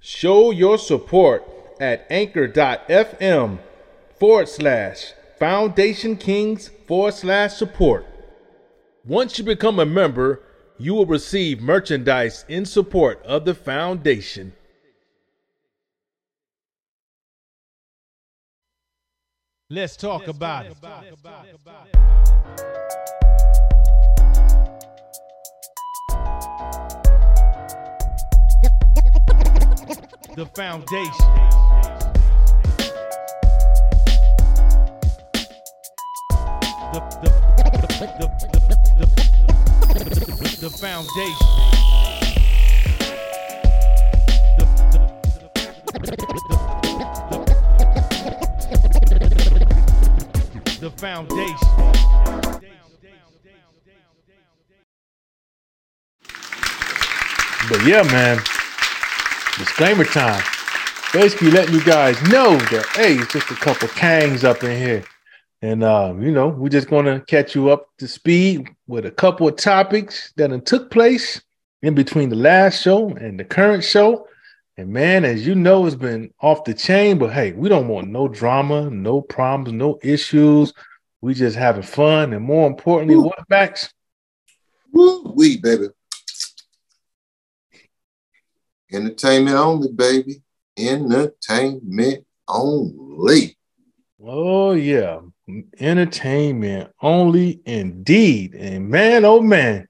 Show your support at anchor.fm forward slash foundation kings forward slash support. Once you become a member, you will receive merchandise in support of the foundation. Let's talk about it. The foundation. The, the, the, the, foundation. The foundation. But yeah, man. Disclaimer time. Basically letting you guys know that hey, it's just a couple kangs up in here. And uh, you know, we're just gonna catch you up to speed with a couple of topics that took place in between the last show and the current show. And man, as you know, it's been off the chain, but hey, we don't want no drama, no problems, no issues. We just having fun, and more importantly, Woo. what Max? Woo, we baby. Entertainment only, baby. Entertainment only. Oh yeah, entertainment only indeed. And man, oh man,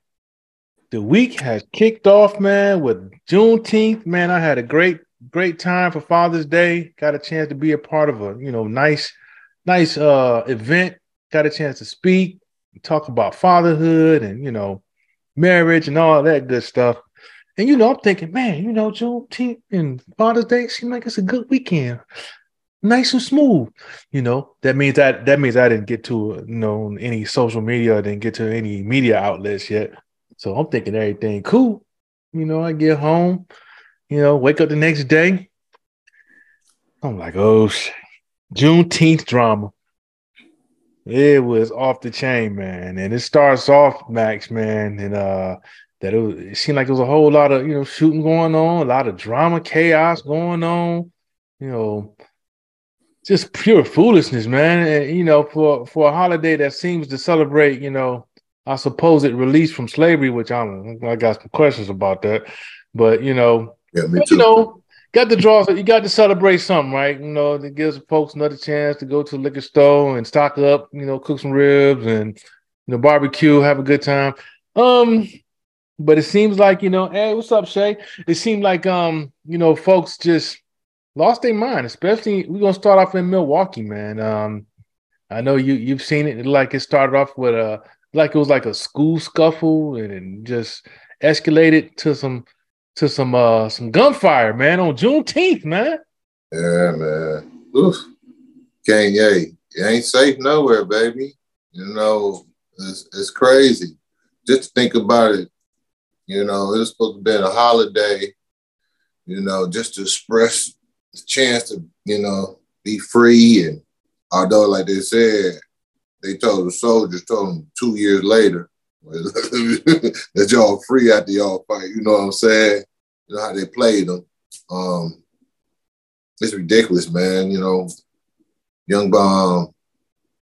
the week has kicked off, man, with Juneteenth. Man, I had a great, great time for Father's Day. Got a chance to be a part of a, you know, nice, nice uh event. Got a chance to speak, talk about fatherhood and you know, marriage and all that good stuff. And you know, I'm thinking, man, you know, Juneteenth and Father's Day seem like it's a good weekend, nice and smooth. You know, that means that that means I didn't get to you know any social media, I didn't get to any media outlets yet. So I'm thinking everything cool. You know, I get home, you know, wake up the next day. I'm like, oh shit. Juneteenth drama. It was off the chain, man. And it starts off, Max, man, and uh that it, was, it seemed like there was a whole lot of you know shooting going on, a lot of drama, chaos going on, you know, just pure foolishness, man. And you know, for for a holiday that seems to celebrate, you know, I suppose it released from slavery, which I'm I got some questions about that, but you know, Yeah, me but, too. you know, got to draw. You got to celebrate something, right? You know, that gives folks another chance to go to the liquor store and stock up. You know, cook some ribs and you know barbecue, have a good time. Um, but it seems like you know, hey, what's up, Shay? It seemed like um, you know, folks just lost their mind. Especially, we're gonna start off in Milwaukee, man. Um, I know you you've seen it. Like it started off with a like it was like a school scuffle and just escalated to some to some uh some gunfire, man, on Juneteenth, man. Yeah, man. Oof. Kanye, it ain't safe nowhere, baby. You know, it's, it's crazy. Just think about it, you know, it was supposed to be a holiday, you know, just to express the chance to, you know, be free. And although, like they said, they told the soldiers, told them two years later that y'all free after y'all fight. You know what I'm saying? You know how they played them. Um, it's ridiculous, man. You know, young bomb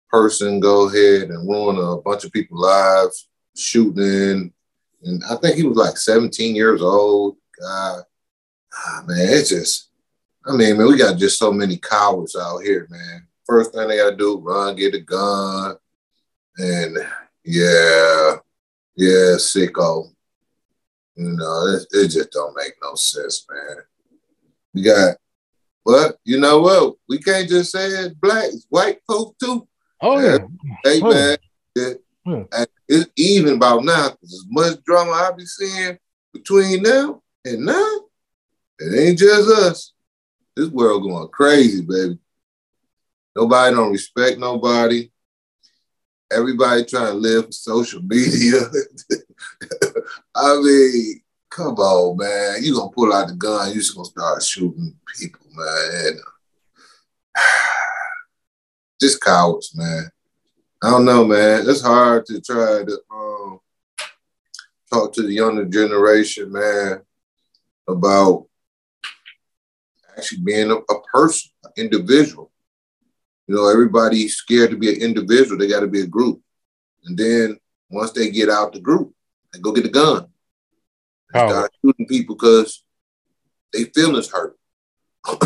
person go ahead and ruin a bunch of people's lives, shooting. And I think he was like 17 years old. God, ah, man, it's just, I mean, man, we got just so many cowards out here, man. First thing they gotta do, run, get a gun. And yeah, yeah, sicko. You know, it, it just don't make no sense, man. We got, but you know what? We can't just say it's black, it's white folk too. Oh yeah. Hey Oh. man, it, Hmm. It's even about now. 'cause as much drama I be seeing between now and now, it ain't just us. This world going crazy, baby. Nobody don't respect nobody. Everybody trying to live for social media. I mean, come on, man. You gonna pull out the gun, you just gonna start shooting people, man. Just cowards, man. I don't know, man. It's hard to try to um, talk to the younger generation, man, about actually being a, a person, an individual. You know, everybody's scared to be an individual. They got to be a group. And then once they get out the group, they go get a gun. And start shooting people because they feelings hurt. hey,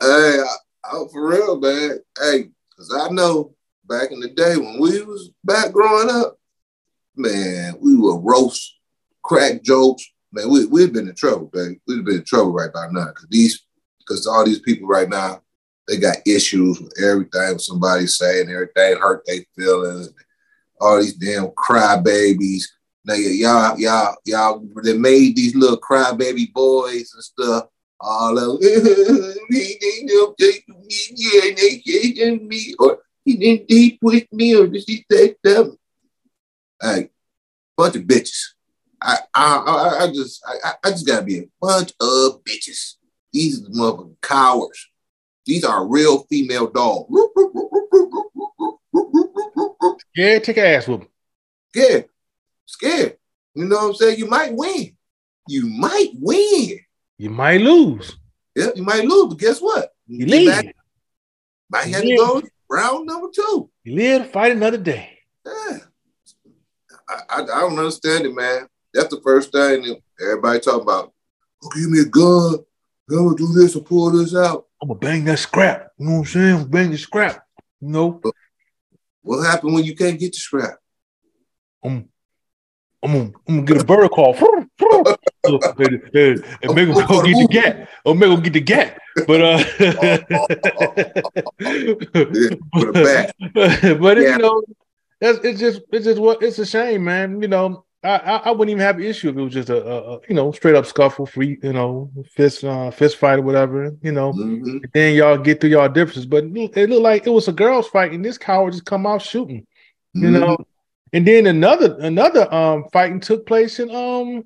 I, I, for real, man. Hey, because I know back in the day when we was back growing up, man, we would roast, crack jokes. Man, we, we'd been in trouble, baby. We'd been in trouble right by now. Because these, because all these people right now, they got issues with everything somebody saying, everything hurt their feelings. All these damn crybabies. Now y'all, y'all, y'all, they made these little crybaby boys and stuff. All of me, or he didn't deep with me, or did he take them? Hey, bunch of bitches. I, I, I, I just, I, I just gotta be a bunch of bitches. These motherfucking cowards. These are real female dogs. Yeah, take ass with them. Scared. Scared. You know what I'm saying? You might win. You might win. You might lose. Yeah, you might lose, but guess what? You leave. Might have to go round number two. You live to fight another day. Yeah. I, I, I, don't understand it, man. That's the first thing everybody talking about. Oh, give me a gun. I'm gonna do this and pull this out. I'm gonna bang that scrap. You know what I'm saying? I'm bang the scrap. You know. What happened when you can't get the scrap? I'm, I'm, I'm gonna get a bird call. and, and make him go get the gat. Or make him get the gat. But uh but, but yeah. you know, that's it's just it's just what it's a shame, man. You know, I, I, wouldn't even have an issue if it was just a, a, a you know straight up scuffle, free you know fist uh, fist fight or whatever. You know, mm-hmm. then y'all get through y'all differences. But it looked like it was a girls' fight, and this coward just come out shooting. You mm-hmm. know, and then another another um fighting took place in um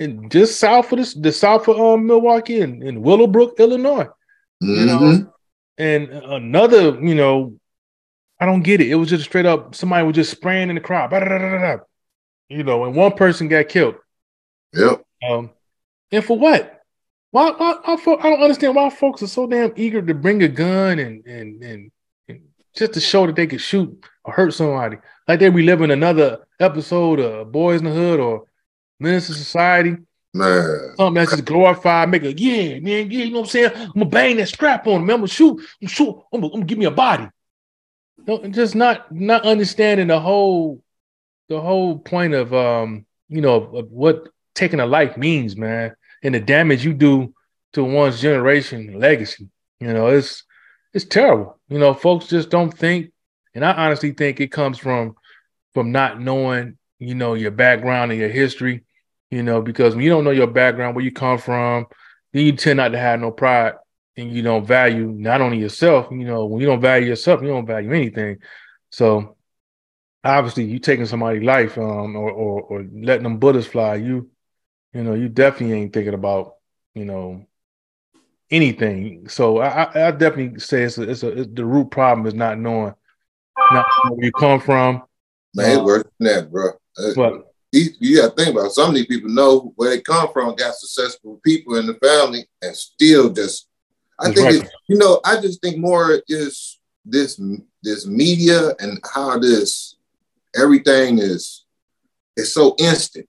in just south of this the south of um Milwaukee in, in Willowbrook, Illinois. Mm-hmm. You know, mm-hmm. and another you know I don't get it. It was just straight up somebody was just spraying in the crowd you know, and one person got killed. Yep. Um, and for what? Why, why, why, I don't understand why folks are so damn eager to bring a gun and, and and and just to show that they could shoot or hurt somebody, like they reliving another episode of Boyz n the Hood or Menace II Society. Man. Something that's just glorified, make a yeah, man, yeah, you know what I'm saying? I'm gonna bang that strap on him. I'm gonna shoot, I'm gonna shoot, I'm gonna, I'm gonna give me a body. No, just not not understanding the whole the whole point of um, you know, of what taking a life means, man, and the damage you do to one's generation legacy. You know, it's it's terrible. You know, folks just don't think, and I honestly think it comes from from not knowing, you know, your background and your history. You know, because when you don't know your background, where you come from, then you tend not to have no pride and you don't value not only yourself, you know, when you don't value yourself, you don't value anything. So obviously you taking somebody's life um or, or, or letting them bullets fly you you know you definitely ain't thinking about you know anything. So i i definitely say it's a, it's a it's, the root problem is not knowing not knowing where you come from. Man it's worse than that bro but you, you got to think about it. some of these people know where they come from got successful people in the family and still just i think right. you know i just think more is this this media and how this everything is is so instant.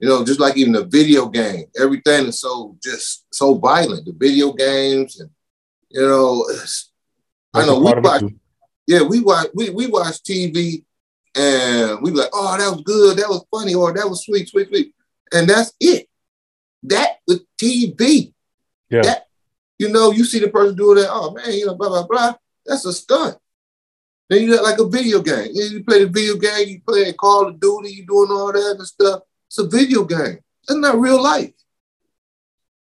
You know, just like even the video game, everything is so just so violent. The video games and you know, I know we watch. Yeah, we watch we we watch TV and we be like, oh, that was good, that was funny, or that was sweet, sweet, sweet, and that's it. That with TV. Yeah. That, you know, you see the person doing that. Oh man, you know, blah blah blah. That's a stunt. Then you got like a video game. You play the video game, you play Call of Duty, you doing all that and stuff. It's a video game. That's not real life.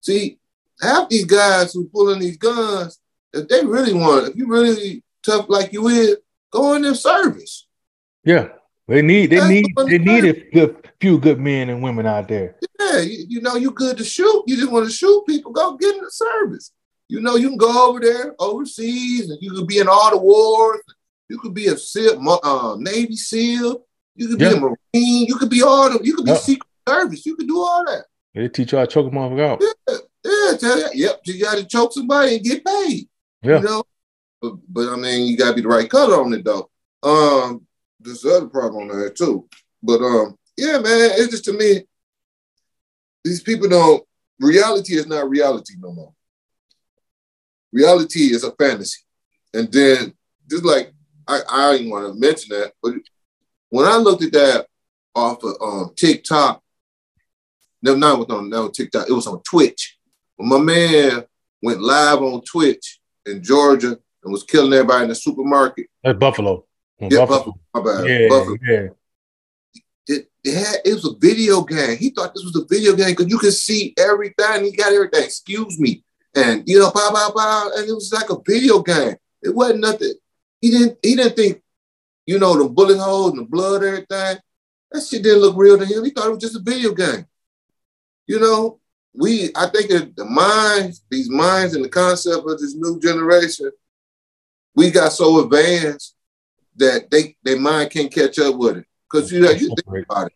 See, half these guys who pulling these guns, if they really want, if you really tough like you is, go in their service. Yeah. They need they That's need they need a, a, few good men and women out there. Yeah, you, you know you good to shoot. You just want to shoot people. Go get in the service. You know you can go over there overseas and you can be in all the wars. You could be a SEAL, uh, Navy SEAL. You could be a Marine. You could be all the. You could be yeah. Secret Service. You could do all that. They teach you how to choke a motherfucker out. Yeah, yeah. tell you, yep, you got to choke somebody and get paid. Yeah. You know, but, but I mean, you got to be the right color on it though. Um, there's other problem on there too. But um, yeah, man, it's just to me, these people don't. Reality is not reality no more. Reality is a fantasy, and then just like I, I didn't want to mention that, but when I looked at that off of um, TikTok, no, not with on no TikTok, it was on Twitch. When my man went live on Twitch in Georgia and was killing everybody in the supermarket. At Buffalo. Yeah, Buffalo. Bad. Yeah, Buffalo. yeah. It, it, had, it was a video game. He thought this was a video game because you could see everything. He got everything. Excuse me. And you know, pow, pow, pow. And it was like a video game. It wasn't nothing. He didn't he didn't think, you know, the bullet holes and the blood, everything. That shit didn't look real to him. He thought it was just a video game. You know, we I think that the minds, these minds and the concept of this new generation, we got so advanced that they their mind can't catch up with it. Because you know, you think about it,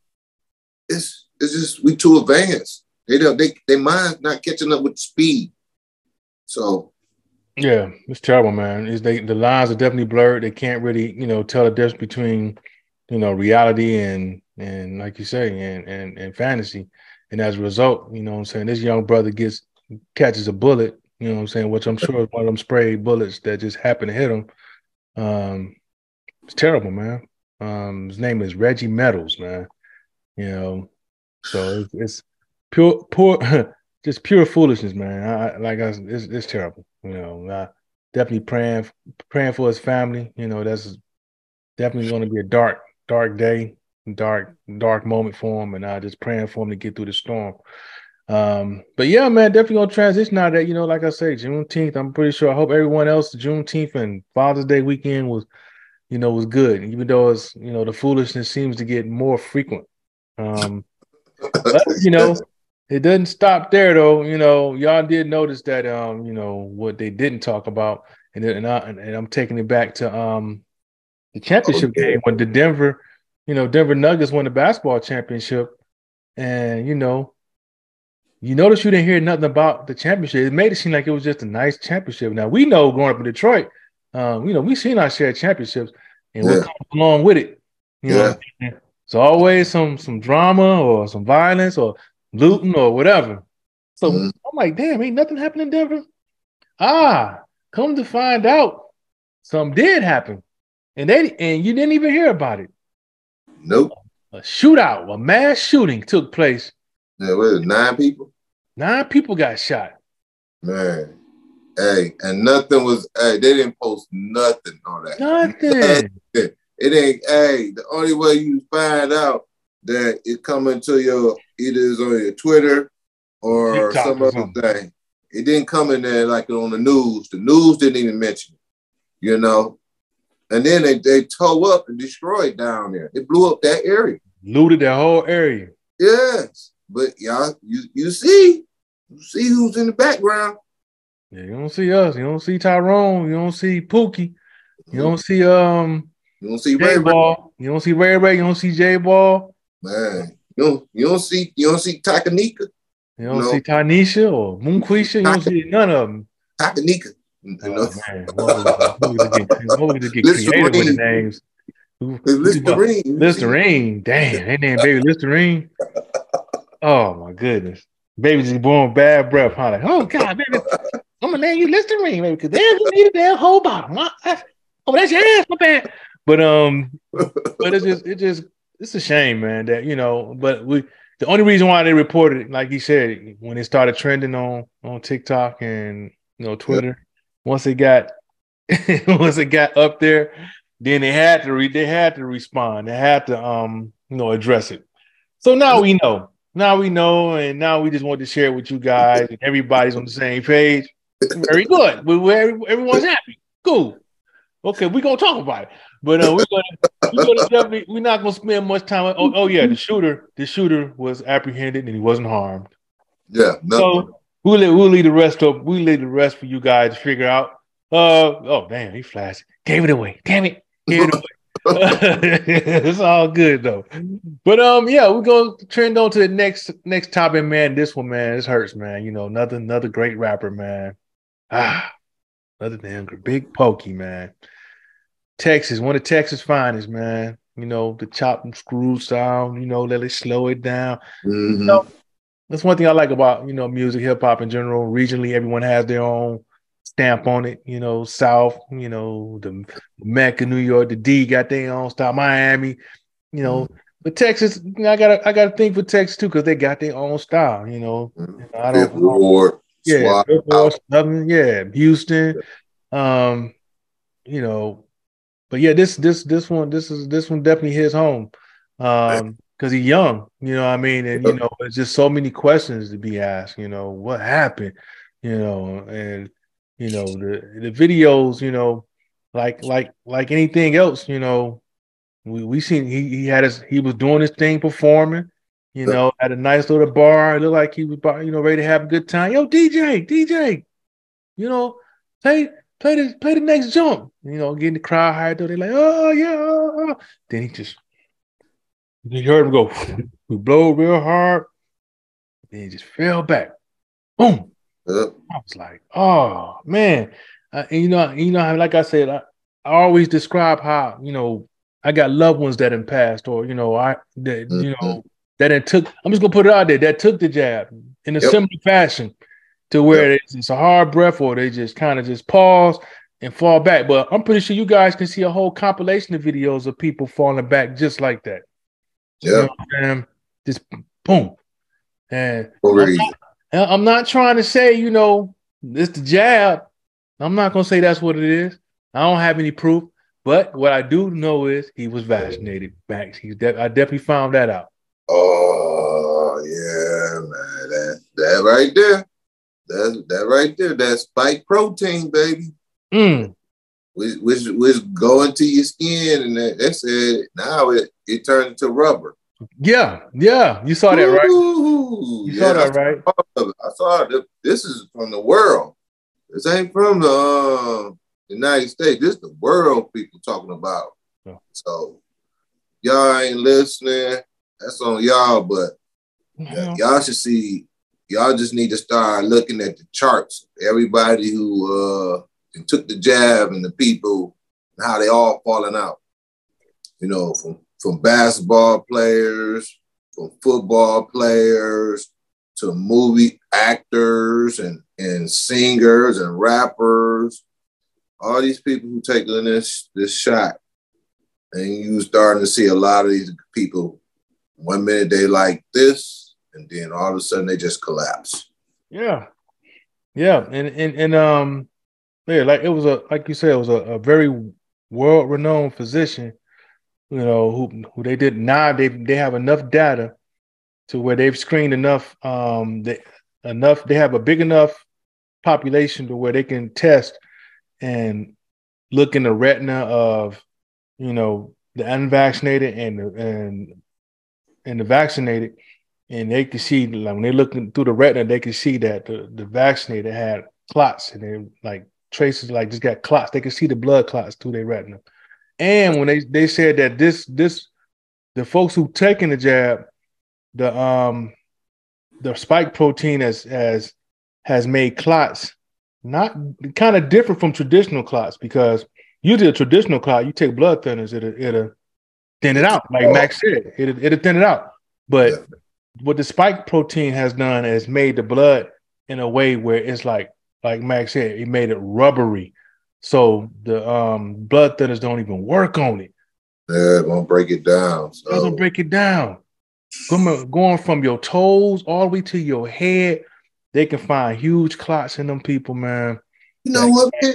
it's it's just we too advanced. They don't they their minds not catching up with speed. So Yeah, it's terrible, man. Is they the lines are definitely blurred. They can't really, you know, tell the difference between, you know, reality and and like you say, and and and fantasy. And as a result, you know what I'm saying, this young brother gets catches a bullet, you know what I'm saying, which I'm sure is one of them spray bullets that just happened to hit him. Um it's terrible, man. Um his name is Reggie Meadows, man. You know, so it's, it's pure poor just pure foolishness, man. I, like I, it's, it's terrible. You know, I definitely praying praying for his family. You know, that's definitely going to be a dark, dark day, dark, dark moment for him, and I just praying for him to get through the storm. Um, but yeah, man, definitely gonna transition out of that. You know, like I say, Juneteenth. I'm pretty sure. I hope everyone else Juneteenth and Father's Day weekend was, you know, was good. Even though it's you know the foolishness seems to get more frequent. Um, but, you know, it doesn't stop there though. You know, y'all did notice that um, you know, what they didn't talk about, and and, I, and I'm taking it back to um the championship Okay. game when the Denver, you know, Denver Nuggets won the basketball championship, and you know, you notice you didn't hear nothing about the championship. It made it seem like it was just a nice championship. Now we know growing up in Detroit, um, you know, we've seen our share of championships and what comes along with it. You know, it's always some some drama or some violence or looting or whatever. So Mhm. I'm like, damn, ain't nothing happening in Denver. Ah, come to find out, something did happen, and they and you didn't even hear about it. Nope. A shootout, a mass shooting took place. Yeah, what is it, nine people? Nine people got shot. Man. Hey, and nothing was hey, they didn't post nothing on that. Nothing. It ain't hey, the only way you find out that it coming to your either is on your Twitter or TikTok some or other something. thing. It didn't come in there like on the news. The news didn't even mention it, you know. And then they, they tow up and destroyed down there. It blew up that area. Looted that whole area. Yes. But y'all, you you see, you see who's in the background. Yeah, you don't see us. You don't see Tyrone. You don't see Pookie. You don't see um You don't see Ray. Ball. You don't see Ray Ray. You don't see J Ball. Man, you don't you don't see you don't see Takanika. You don't No. see Tanisha or Moonquisha. You don't see none of them. Takanika. You Oh, man, what we just get, just get Listerine. creative with the names. Listerine. Listerine. Damn, they named baby Listerine. Oh my goodness. Baby just born bad breath. Huh? Like, oh God, baby. I'm name you Listerine, baby, because there's you need a damn whole? That's- Oh, that's your ass, my bad. But um, but it's just it just it's a shame, man, that you know, but we the only reason why they reported it, like he said, when it started trending on on TikTok and you know Twitter, once it got once it got up there, then they had to re- they had to respond. They had to um you know address it. So now we know. Now we know, and now we just want to share it with you guys, and everybody's on the same page. Very good. We, we everyone's happy. Cool. Okay, we're gonna talk about it. But uh, we're gonna we're gonna definitely we're not gonna spend much time. Oh, oh yeah, the shooter the shooter was apprehended and he wasn't harmed. Yeah, no. So we'll let, we'll leave the rest up. We'll leave the rest for you guys to figure out. Uh oh damn, he flashed. Gave it away. Damn it. Gave it away. it's all good though. But um, yeah, we're gonna trend on to the next next topic, man. This one, man, this hurts, man. You know, another another great rapper, man. Ah, another damn big pokey, man. Texas, one of Texas finest, man. You know, the chop and screw sound, you know, let it slow it down. Mm-hmm. You know, that's one thing I like about, you know, music, hip hop in general. Regionally, everyone has their own stamp on it. You know, South, you know, the Mecca, New York, the D got their own style, Miami, you know. Mm-hmm. But Texas, I gotta I gotta think for Texas too, because they got their own style, you know. Mm-hmm. I don't Ward, yeah, Southern, yeah, Houston. Um, you know, but yeah, this this this one, this is this one definitely hits home. Um, because he's young, you know I mean? And you know, it's just so many questions to be asked, you know, what happened, you know, and you know, the the videos, you know, like like like anything else, you know, we we seen he he had his he was doing his thing performing, you know, at a nice little bar. It looked like he was you know ready to have a good time. Yo, DJ, DJ, you know, play play the play the next jump. You know, getting the crowd hyped up. They're like, oh yeah. Oh, oh. Then he just you heard him go, we blow real hard. Then he just fell back. Boom. Yep. I was like, oh man. Uh, and you know, you know, like I said, I, I always describe how, you know, I got loved ones that have passed, or you know, I that mm-hmm. you know that it took. I'm just gonna put it out there that took the jab in a yep. similar fashion to where yep. it's, it's a hard breath, or they just kind of just pause and fall back. But I'm pretty sure you guys can see a whole compilation of videos of people falling back just like that. Yeah, you know just boom. And I'm not, I'm not trying to say, you know, it's the jab. I'm not gonna say that's what it is. I don't have any proof, but what I do know is he was vaccinated. Max, he's de- I definitely found that out. Oh yeah, man, that that right there, that that right there, that spike protein, baby. Mm. Which, which which go into your skin, and that, that said now it it turned into rubber. Yeah, yeah, you saw that, right? you yeah, saw that, right? I saw it. This is from the world. This ain't from the uh, United States. This is the world people talking about. Yeah. So y'all ain't listening. That's on y'all, but yeah. y'all should see. Y'all just need to start looking at the charts. Everybody who uh, took the jab and the people and how they all falling out. You know, from from basketball players, from football players to movie actors and, and singers and rappers. All these people who take in this this shot. And you starting to see a lot of these people, one minute they like this, and then all of a sudden they just collapse. Yeah. Yeah. And and and um yeah, like it was a like you said, it was a, a very world renowned physician you know, who who they did now they they have enough data to where they've screened enough um they, enough they have a big enough population to where they can test and look in the retina of you know the unvaccinated and and and the vaccinated and they can see like when they're looking through the retina they can see that the, the vaccinated had clots and they like traces like just got clots. They can see the blood clots through their retina. And when they, they said that this this the folks who taken the jab, the um the spike protein as has has made clots not kind of different from traditional clots because usually a traditional clot, you take blood thinners, it'll it'll thin it out, like Max said, it'll it'll thin it out. But yeah. what the spike protein has done is made the blood in a way where it's like like Max said, it made it rubbery. So the um, blood thinners don't even work on it. Yeah, it won't break it down. So. It doesn't break it down. Going, going from your toes all the way to your head, they can find huge clots in them people, man. You know like, what, man?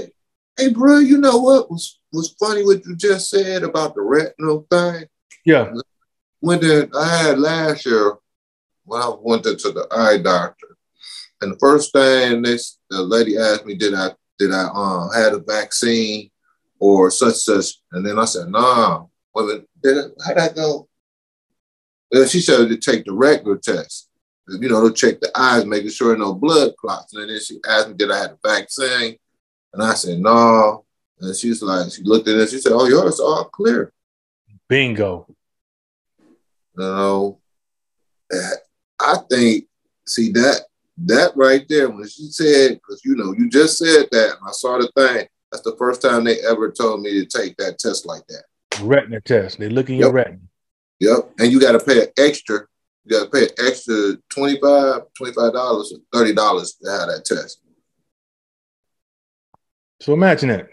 Hey, bro, you know what was was funny what you just said about the retinal thing? Yeah. When did I had last year when I went to, the eye doctor, and the first thing this the lady asked me, did I did I um had a vaccine or such such? And then I said, nah. Well, then how'd I go? And she said to take the regular test. You know, to check the eyes, making sure no blood clots. And then she asked me, did I have a vaccine? And I said, no. And she's like, she looked at it, she said, oh, yours all clear. Bingo. You know, eh, I think, see that that right there when she said, because you know, you just said that, and I saw the thing. That's the first time they ever told me to take that test like that. Retina test. They look in your retina. Yep. And you got to pay an extra. You got to pay an extra 25 25 dollars or thirty dollars to have that test. So imagine that.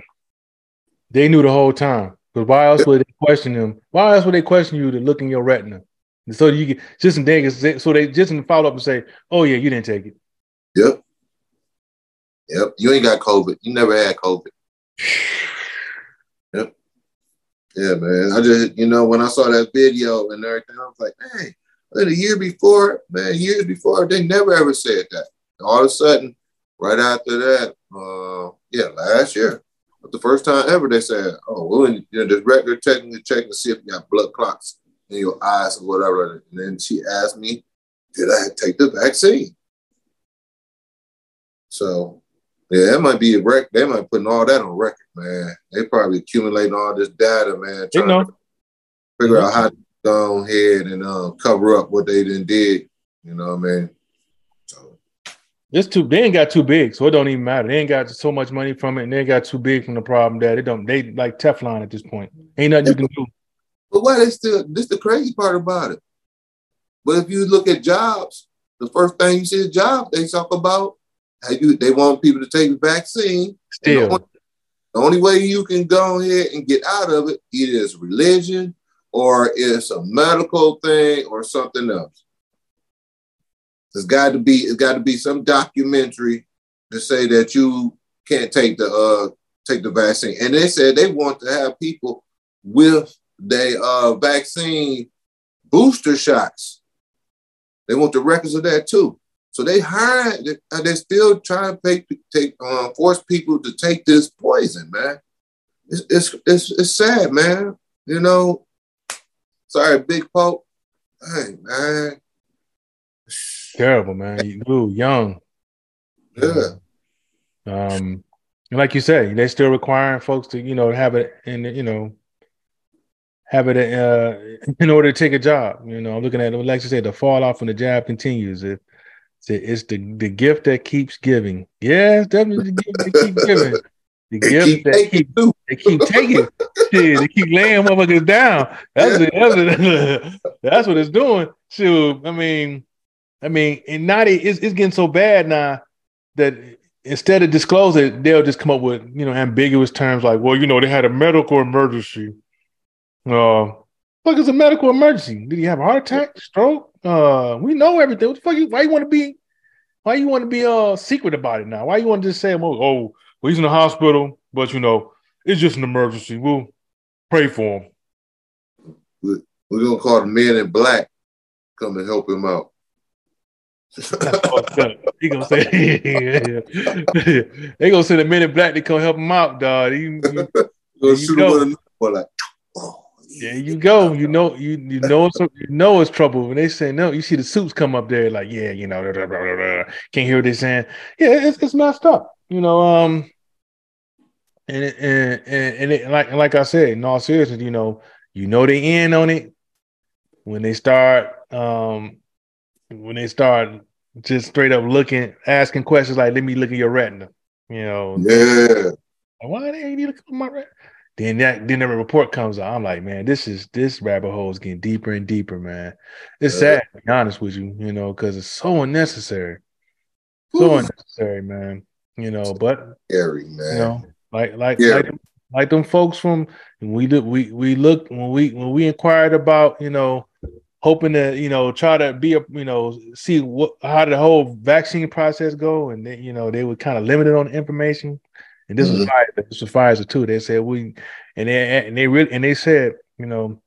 They knew the whole time. Because why else would they question them? Why else would they question you to look in your retina? And so you get just in they so they just in follow up and say, "Oh yeah, you didn't take it." Yep. Yep. You ain't got COVID. You never had COVID. yep. Yeah, man. I just, you know, when I saw that video and everything, I was like, hey, a year before, man, years before, they never ever said that. All of a sudden, right after that, uh, yeah, last year, the first time ever, they said, oh, well, you know, the regular technically checking to see if you got blood clots in your eyes or whatever. And then she asked me, did I take the vaccine? So, yeah, that might be a record. They might putting all that on record, man. They probably accumulating all this data, man. Trying know. to figure out how to go ahead and uh, cover up what they didn't did. You know what I mean? It's too. They ain't got too big, so it don't even matter. They ain't got so much money from it, and they ain't got too big from the problem that it don't. They like Teflon at this point. Ain't nothing you can do. But why they still? This the crazy part about it. But if you look at jobs, the first thing you see is jobs they talk about how you they want people to take the vaccine. Still, the only, the only, way you can go ahead and get out of it either is religion or it's a medical thing or something else. There's got to be it's got to be some documentary to say that you can't take the uh take the vaccine. And they said they want to have people with the uh vaccine booster shots. They want the records of that too. So they hired, they, they're still trying to take, take uh, force people to take this poison, man. It's, it's, it's, it's sad, man. You know, sorry, Big Pope. Hey, man. Terrible, man. You young. Yeah. Um, like you say, they're still requiring folks to, you know, have it in, you know, have it uh, in order to take a job. You know, I'm looking at, it like you said, the fall off when the job continues. If it's the, the gift that keeps giving. Yeah, it's definitely the gift that keeps giving. The they gift keep that keep, they keep taking. Shit, they keep laying motherfuckers down. That's it, that's, it, that's what it's doing. Shoot, I mean, I mean, and now they, it's, it's getting so bad now that instead of disclosing, they'll just come up with you know ambiguous terms like, well, you know, they had a medical emergency. Uh, fuck is a medical emergency? Did he have a heart attack, stroke? Uh, we know everything. What the fuck? You, why you want to be? Why you want to be uh secret about it now? Why you want to just say, well, oh, well, he's in the hospital, but you know, it's just an emergency. We'll pray for him. We're gonna call the men in black come and help him out. he gonna say they gonna send the men in black to come help him out, dog. He, he, gonna him like, oh. There you go. You know, you you know it's you know it's trouble when they say no. You see the suits come up there, like yeah, you know, blah, blah, blah, can't hear what they're saying. Yeah, it's, it's messed up. You know, um, and it, and and, and it, like like I said, in all seriousness, you know, you know they in on it when they start um when they start just straight up looking, asking questions like, "Let me look at your retina." You know, yeah. Why they ain't need to look at my retina? Then that then the report comes out. I'm like, man, this is this rabbit hole is getting deeper and deeper, man. It's sad to be honest with you, you know, because it's so unnecessary. So unnecessary, man. You know, but scary, man. You know, like like like, like them folks from we look we we look when we when we inquired about, you know, hoping to, you know, try to be a you know, see what how the whole vaccine process go, and then you know, they were kind of limited on information. And this mm-hmm. was Pfizer. This was Pfizer too. They said we, and they and they really and they said, you know,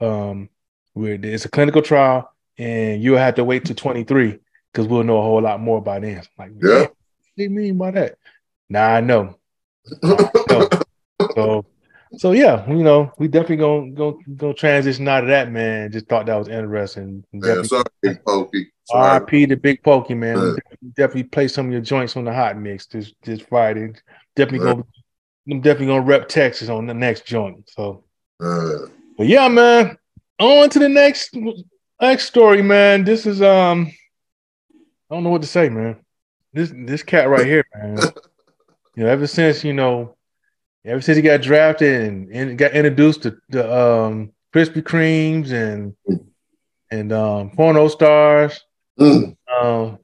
um, we're, it's a clinical trial, and you'll have to wait to 23 because we'll know a whole lot more by then. Like, yeah, what do you mean by that? Nah, I know. so, so yeah, you know, we definitely gonna go go transition out of that, man. Just thought that was interesting. Man, sorry, Big Pokey. R.I.P. to Big Pokey, man. Definitely, definitely play some of your joints on the hot mix this this Friday. Definitely gonna I'm definitely gonna rep Texas on the next joint. So uh, But yeah, man. On to the next next story, man. This is um, I don't know what to say, man. This this cat right here, man. you know, ever since you know, ever since he got drafted and, and got introduced to the um Krispy Kremes and and um porno stars. Mm. Um,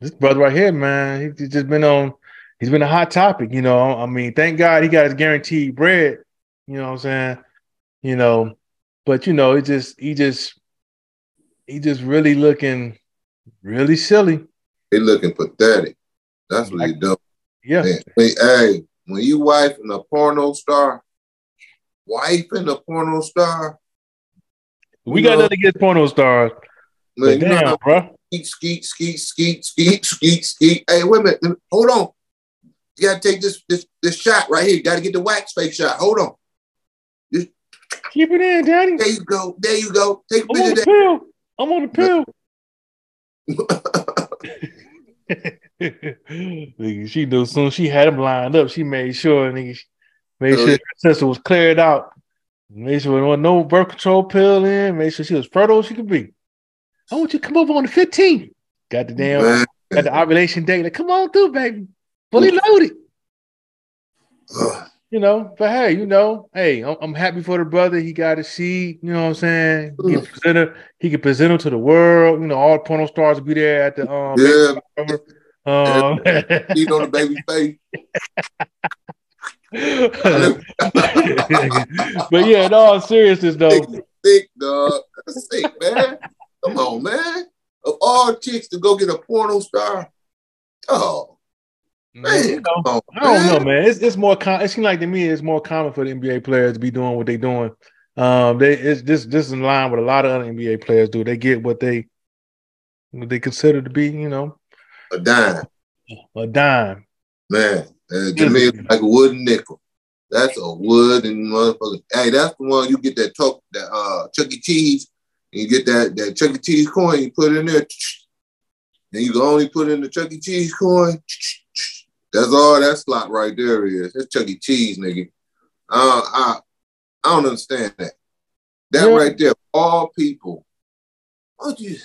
this brother right here, man, he's just been on. He's been a hot topic, you know. I mean, thank God he got his guaranteed bread. You know what I'm saying? You know, but you know, it just he just he just really looking really silly. He looking pathetic. That's what he do. Yeah, Man, hey, when you wife and a porno star, wife and a porno star, we got No. nothing against porno stars. man, know damn, bro. skeet, skeet, skeet, skeet, skeet, skeet, skeet. Hey, wait a minute. Hold on. You gotta take this this this shot right here. You gotta get the wax face shot. Hold on. Just... Keep it in, Daddy. There you go. There you go. Take a I'm on the pill. I'm on the pill. nigga, she knew soon she had him lined up. She made sure, nigga, she made Oh, sure her sister was cleared out. Made sure there was no birth control pill in. Made sure she was fertile as she could be. I want you to come over on the 15th. Got the damn, got the ovulation date. Like, come on through, baby. Fully loaded. ugh. You know, but hey, you know, hey, I'm, I'm happy for the brother. He got a seed. You know what I'm saying? He can present her. He can present her to the world. You know, all the porno stars will be there at the um. yeah, Um, eat on the baby face. but yeah, in all seriousness though, Thick, thick, dog. That's sick, man. Come on, man. Of all chicks to go get a porno star. Oh, man. you know, Come on, I don't know, man. It's it's more. Com- it seems like to me it's more common for the NBA players to be doing what they're doing. Um, they it's this this is in line with a lot of other NBA players do. They get what they what they consider to be, you know, A dime. a dime. Man, uh, to me, it's like a wooden nickel. That's a wooden motherfucker. Hey, that's the one you get that talk that uh Chuck E. Cheese, and you get that that Chuck E. Cheese coin, you put it in there, and you can only put in the Chuck E. Cheese coin. That's all that slot right there is. That's Chuck E. Cheese, nigga. Uh, I I don't understand that. That Yeah. right there, all people. Don't you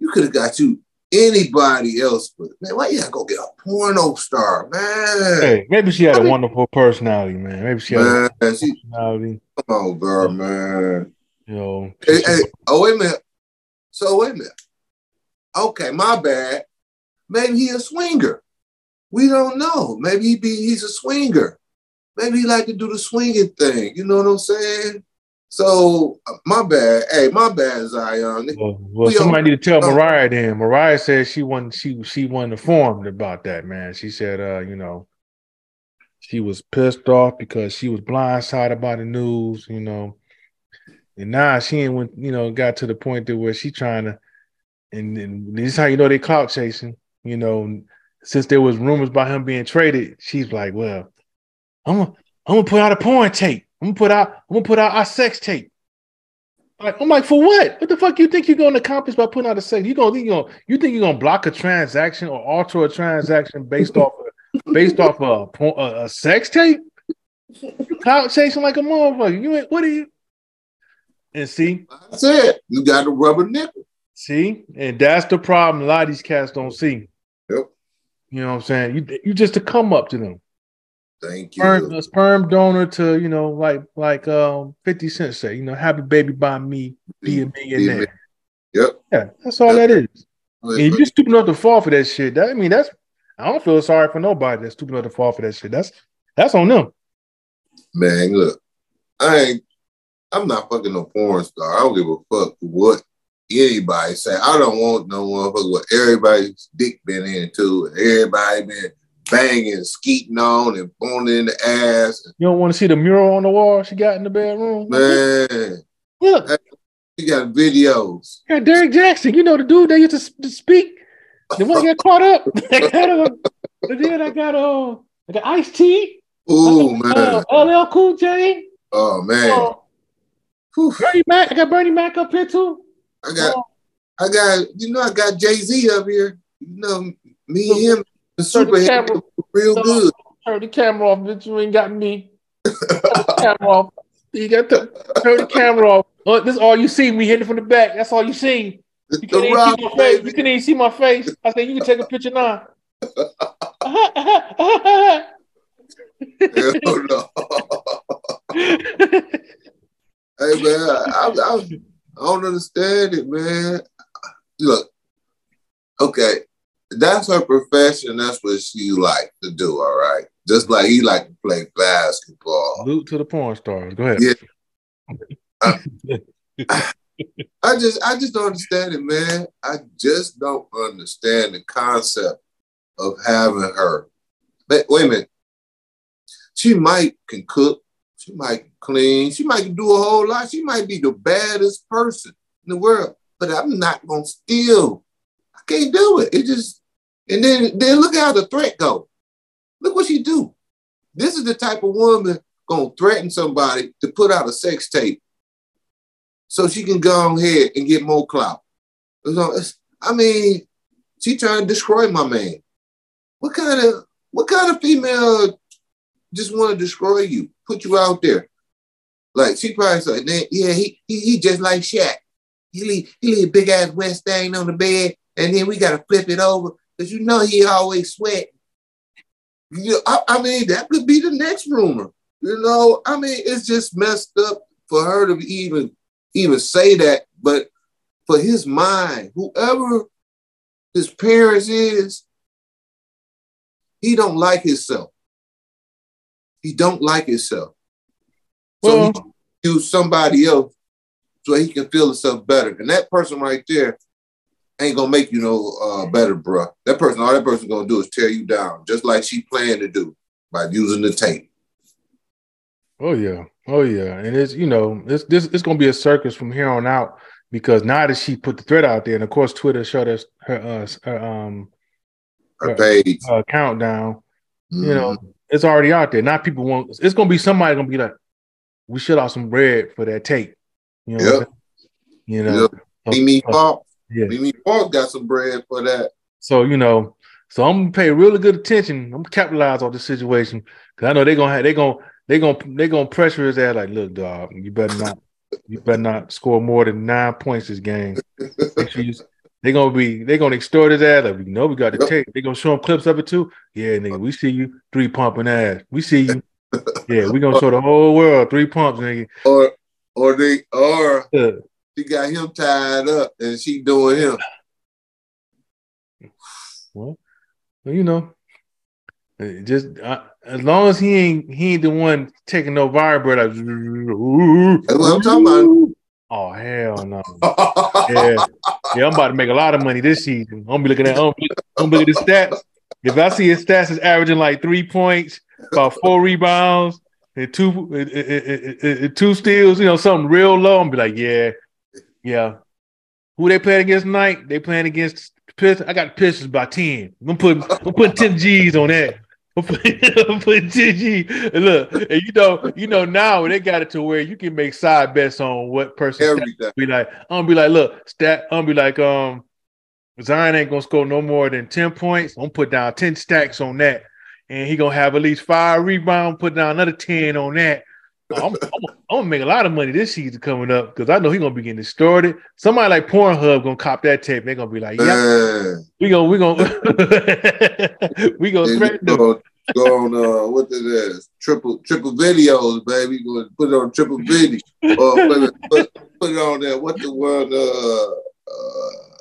you could have got you anybody else, but man, why you gotta go get a porno star, man? Hey, maybe she had I a mean- wonderful personality, man. Maybe she had a she, personality. come on, girl, man. You know, Hey, hey, oh, wait a minute. So, wait a minute. Okay, my bad. Maybe he a swinger. We don't know. Maybe he be he's a swinger. Maybe he like to do the swinging thing. You know what I'm saying? So, uh, my bad. Hey, my bad, Zion. well, well we somebody need to tell. Moriah then. Moriah said she wasn't she she wasn't informed about that, man. She said, uh, you know, she was pissed off because she was blindsided by the news, you know. And now she ain't went, you know, got to the point that where she trying to, and, and this is how you know they clout chasing, you know. Since there was rumors about him being traded, she's like, well, I'm gonna, I'm gonna put out a porn tape. I'm gonna put out, I'm gonna put out our sex tape. Like, I'm like, for what? What the fuck you think you're gonna accomplish by putting out a sex? You gonna, you gonna, you think you're gonna block a transaction or alter a transaction based off, of, based off a, a, a sex tape? Clout chasing like a motherfucker. You ain't, what are you? And see, I said You got a rubber nipple. see, and that's the problem. A lot of these cats don't see. Yep. You know what I'm saying? You, you just to come up to them. Thank you. sperm, a sperm donor to you know like like um 50 cent say you know have a baby by me be a millionaire Yep. yeah that's all that is and if you're stupid enough to fall for that shit that i mean that's i don't feel sorry for nobody that's stupid enough to fall for that shit that's that's on them Man, look, I ain't. I'm not fucking no porn star. I don't give a fuck what anybody say. I don't want no motherfucker with everybody's dick been into. Everybody been banging, skeeting on, and it in the ass. you don't want to see the mural on the wall she got in the bedroom Man, look you got videos. yeah derek jackson you know the dude that used to, to speak the one got caught up and then i got uh I got Ice T, Ooh man. uh, LL Cool J, Oh man. uh. Bernie Mac. I got Bernie Mac up here too. I got. I got. You know, I got Jay Z up here. You know, me and him, the Turn the camera, real good. turn the camera off, bitch. You ain't got me. Turn the camera off. You got to turn the camera off. Oh, this is all you see. Me hitting from the back. That's all you see. You can't even see my face. You can't even see my face. I said, you can take a picture now. Hell no. hey man, I, I, I, don't understand it, man. Look, okay, that's her profession. That's what she like to do. All right, just like he like to play basketball. Loot to the porn stars. Go ahead. Yeah. I, uh, I just, I just don't understand it, man. I just don't understand the concept of having her. But wait a minute. She might can cook. She might clean. She might do a whole lot. She might be the baddest person in the world. But I'm not gonna steal. Can't do it. It just and then then look how the threat go. Look what she do. This is the type of woman gonna threaten somebody to put out a sex tape so she can go ahead and get more clout. I mean, she trying to destroy my man. What kind of what kind of female just want to destroy you, put you out there? Like she probably said, yeah, he, he he just like Shaq. He leave he leave big ass wet stain on the bed, and then we gotta flip it over because you know he always sweat. You know, I, I mean, that could be the next rumor. You know, I mean, it's just messed up for her to even even say that, but for his mind, whoever his parents is, he don't like himself. He don't like himself. Well, so he use somebody else so he can feel himself better. And that person right there ain't gonna make you no uh, better, bro. That person, all that person gonna do is tear you down, just like she planned to do by using the tape. Oh yeah, oh yeah, and it's you know it's this it's gonna be a circus from here on out because now that she put the threat out there, and of course Twitter showed us her, uh, her um her, page uh, countdown. Mm-hmm. You know, mm-hmm. it's already out there. Now people want it's gonna be somebody gonna be like, we shut off some bread for that tape. You know, yep. you know, yep. Mimi Park, yeah. Mimi Park got some bread for that. So you know, so I'm gonna pay really good attention. I'm gonna capitalize on the situation because I know they're gonna have they gonna they're gonna they're gonna pressure his ass like, look, dog, you better not you better not score more than nine points this game. they're gonna be they're gonna extort his ass. Like, we know we got the yep. tape. They're gonna show him clips of it too. Yeah, nigga, we see you three pumping ass. We see you. Yeah, we gonna show the whole world three pumps, nigga. Or or they or yeah. She got him tied up and she doing him. Well, you know, uh, just uh, as long as he ain't he ain't the one taking no vibrator. Like, That's what I'm talking about. Oh hell no! yeah, yeah, I'm about to make a lot of money this season. I'm gonna be looking at I'm gonna look at his stats. If I see his stats is averaging like three points, about four rebounds, and two and two steals, you know, something real low, I'm be like, yeah, yeah. Who they playing against tonight? They playing against Pistons. I got Pistons by ten. I'm putting I'm putting ten G's on that. I'm put GG. Look, and you know, you know now they got it to where you can make side bets on what person be like. I'm gonna be like, look, stat. I'm gonna be like, um, Zion ain't gonna score no more than ten points. I'm gonna put down ten stacks on that, and he gonna have at least five rebounds. Put down another ten on that. I'm, I'm, gonna make a lot of money this season coming up because I know he's gonna be getting distorted. Somebody like Pornhub gonna cop that tape. They're gonna be like, "Yeah, we gonna we gonna we gonna threaten them." Go on uh, what is triple triple videos, baby. Go put it on triple video or put it, put, put it on there. What the word? Uh, uh,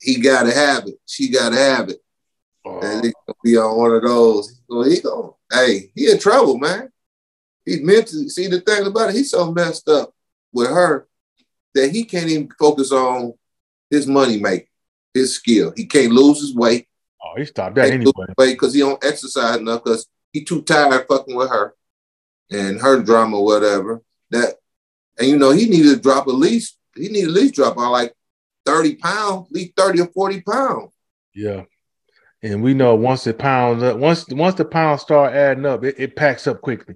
he gotta have it. She gotta have it. Oh. And he gonna be on one of those. So he gonna, hey, he in trouble, man. He's mentally see the thing about it, he's so messed up with her that he can't even focus on his money making, his skill. He can't lose his weight. Oh, he stopped that anyway. Because he don't exercise enough because he too tired fucking with her and her drama, whatever. That and you know, he needed to drop at least, he needed at least drop on like 30 pounds, at least 30 or 40 pounds. Yeah. And we know once the pounds uh, once once the pounds start adding up, it, it packs up quickly.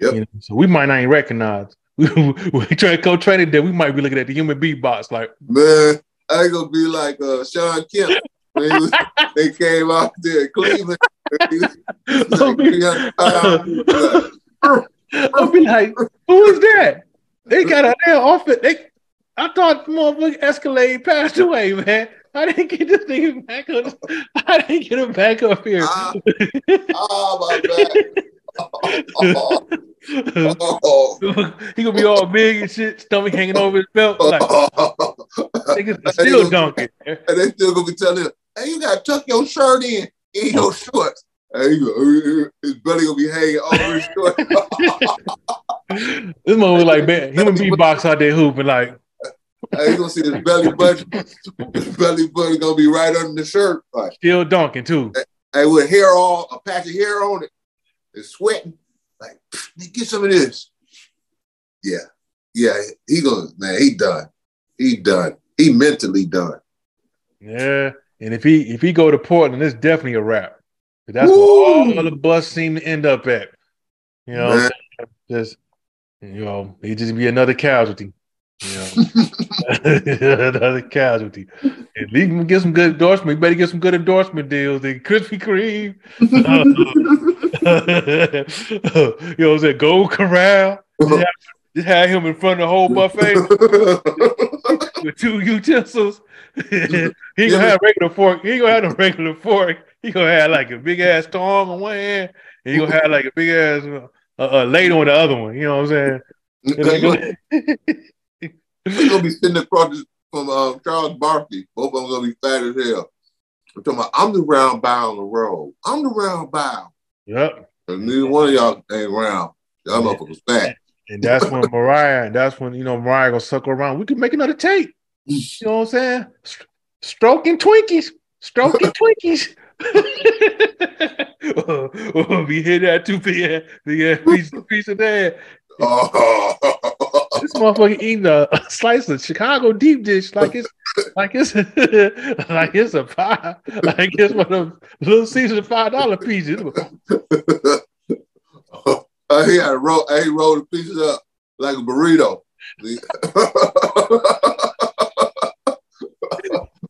Yep. You know, so we might not even recognize. we try to co training there. We might be looking at the human beatbox like, man, I gonna be like uh, Shawn Kemp. When was, they came out there in Cleveland. I'll be like, who is that? They got a damn off it. They, I thought motherfucking Escalade passed away, man. I didn't get this nigga back on. I didn't get him back up here. Ah, oh my god. He gonna be all big and shit, stomach hanging over his belt. Like, niggas still dunking. And they still gonna be telling him, hey, you gotta tuck your shirt in in your shorts. Hey, uh, his belly gonna be hanging over his shorts. This man was like, man, him and beatbox out there hooping like, hey, you gonna see his belly button. His belly button gonna be right under the shirt. Like, still dunking too. hey, with hair all a patch of hair on it, it's sweating. Like, get some of this. Yeah, yeah, he gonna man, he done. He done. He mentally done. Yeah, and if he if he go to Portland, it's definitely a wrap. That's Woo! where all the bus seem to end up at. You know, Man. just you know, he just be another casualty. You know, another casualty. At least we get some good endorsement. We better get some good endorsement deals. The Krispy Kreme, you know, what I'm saying Gold Corral. Just have, just have him in front of the whole buffet with two utensils. he gonna have regular fork. He gonna have a regular fork. He gonna have like a big ass tongue on one hand, and he gonna have like a big ass uh, uh, ladle on the other one. You know what I'm saying? And they go- He's gonna be sitting across from uh, Charles Barkley. Both of them gonna be fat as hell. I'm talking about I'm the round bow on the road. I'm the round bow. Yep. And neither one of y'all ain't round. Y'all motherfuckers fat. And that's when Moriah, and that's when you know Moriah gonna suck around. We could make another tape. You know what I'm saying? St- stroking Twinkies, stroking Twinkies. be hitting that two p.m. The piece, piece of that. Oh, This motherfucker eating a, a slice of Chicago deep dish like it's like it's like it's a pie, like it's one of those little Caesar five dollar pieces. Uh, he had roll. He rolled the pieces up like a burrito. roll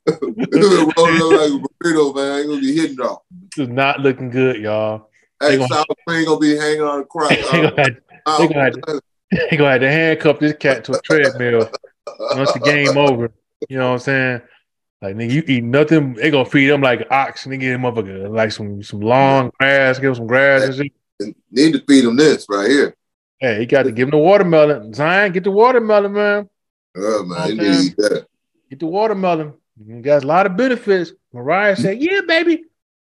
it up like a burrito, man. Ain't gonna be hitting off. This is not looking good, y'all. Hey, They gonna- gonna be hanging on the crock. They gonna they gonna have- they gonna have to handcuff this cat to a treadmill once the game over. You know what I'm saying? Like nigga, you eat nothing. They gonna feed him like ox, nigga. Him up like some some long grass, give him some grass and shit. Need to feed him this right here. Hey, he got to give him the watermelon. Zion, get the watermelon, man. Oh man, he need that. Get the watermelon. You got a lot of benefits. Moriah said, "Yeah, baby,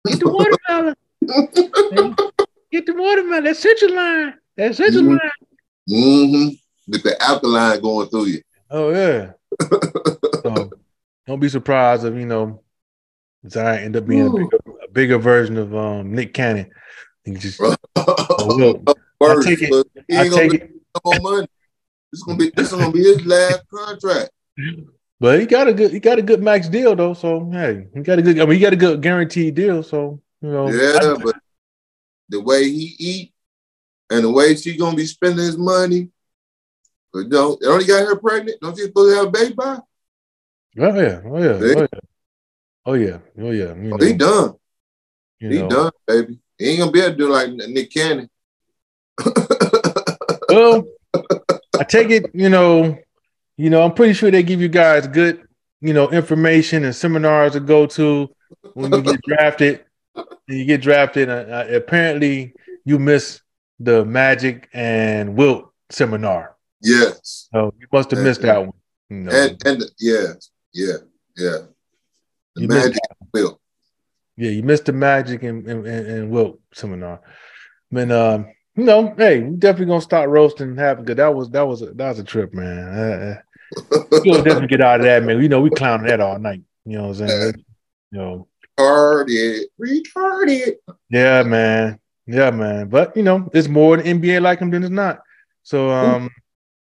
get the watermelon. get the watermelon. That's central line. That's central Mhm. line. Mm-hmm. Get the alkaline going through you. Oh yeah. so don't be surprised if you know Zion end up being a bigger, a bigger version of um, Nick Cannon. He just look, First, take it- look, he I take it, no money. This gonna be this is gonna be his last contract. but he got a good he got a good max deal though. So hey, he got a good. I mean, he got a good guaranteed deal. So you know, Yeah, I- but the way he eat and the way she gonna be spending his money, but don't they only got her pregnant? Don't you supposed to have a baby by? oh yeah, oh yeah, See? oh yeah, oh yeah, oh yeah. You Oh, he done. you He know. done, baby. He ain't gonna be able to do like Nick Cannon. Well, I take it, you know, you know, I'm pretty sure they give you guys good, you know, information and seminars to go to when you get drafted. And you get drafted. Uh, uh, apparently, you miss the Magic and Wilt seminar. yes. So you must have missed that one. You know, And and yeah, yeah, yeah. The You magic will. yeah, you missed the Magic and and, and, and Wilt seminar. But um, you know, hey, we definitely gonna start roasting and having good. That was that was a, that was a trip, man. Uh, uh, We'll definitely get out of that, man. You know, we clowning that all night. You know what I'm saying? You know, retarded, retarded. yeah, man. Yeah, man. But you know, it's more than NBA like him than it's not. So um,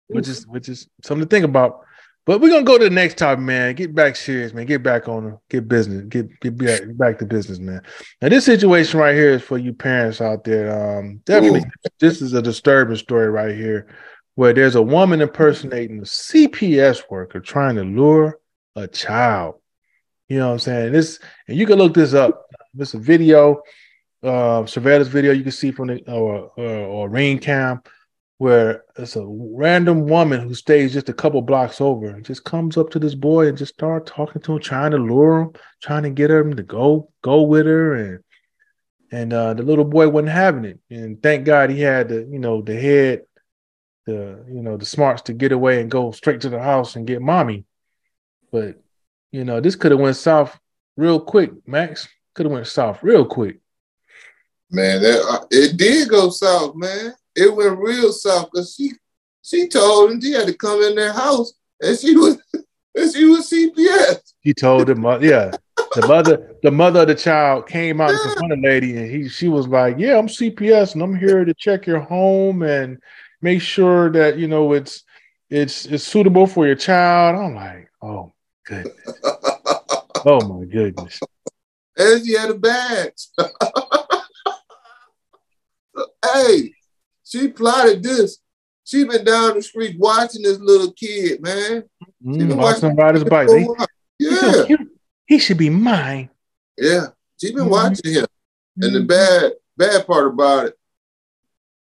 which is which is something to think about. But we're gonna go to the next topic, man. Get back serious, man. Get back on get business. Get get back, back to business, man. Now this situation right here is for you parents out there. Um, definitely this is a disturbing story right here, where there's a woman impersonating a CPS worker trying to lure a child. You know what I'm saying? This and you can look this up. This a video, uh, surveillance video you can see from the or or, or ring cam where it's a random woman who stays just a couple blocks over and just comes up to this boy and just start talking to him, trying to lure him, trying to get him to go go with her, and and uh, the little boy wasn't having it. And thank God he had the you know the head, the you know the smarts to get away and go straight to the house and get mommy. But you know this could have went south real quick, Max. Could have went south real quick. Man, that, uh, it did go south, man. It went real south because she she told him she had to come in their house and she was and she was CPS. He told him, yeah. The mother, the mother of the child came out yeah. front of the lady, and he she was like, "Yeah, I'm CPS, and I'm here to check your home and make sure that you know it's it's it's suitable for your child." I'm like, "Oh goodness, oh my goodness." And she had a badge. hey, she plotted this. She been down the street watching this little kid, man. Mm, watching ride his bike. yeah. He, he, should be mine. Yeah. She been mm-hmm. watching him. And the mm-hmm. bad bad part about it,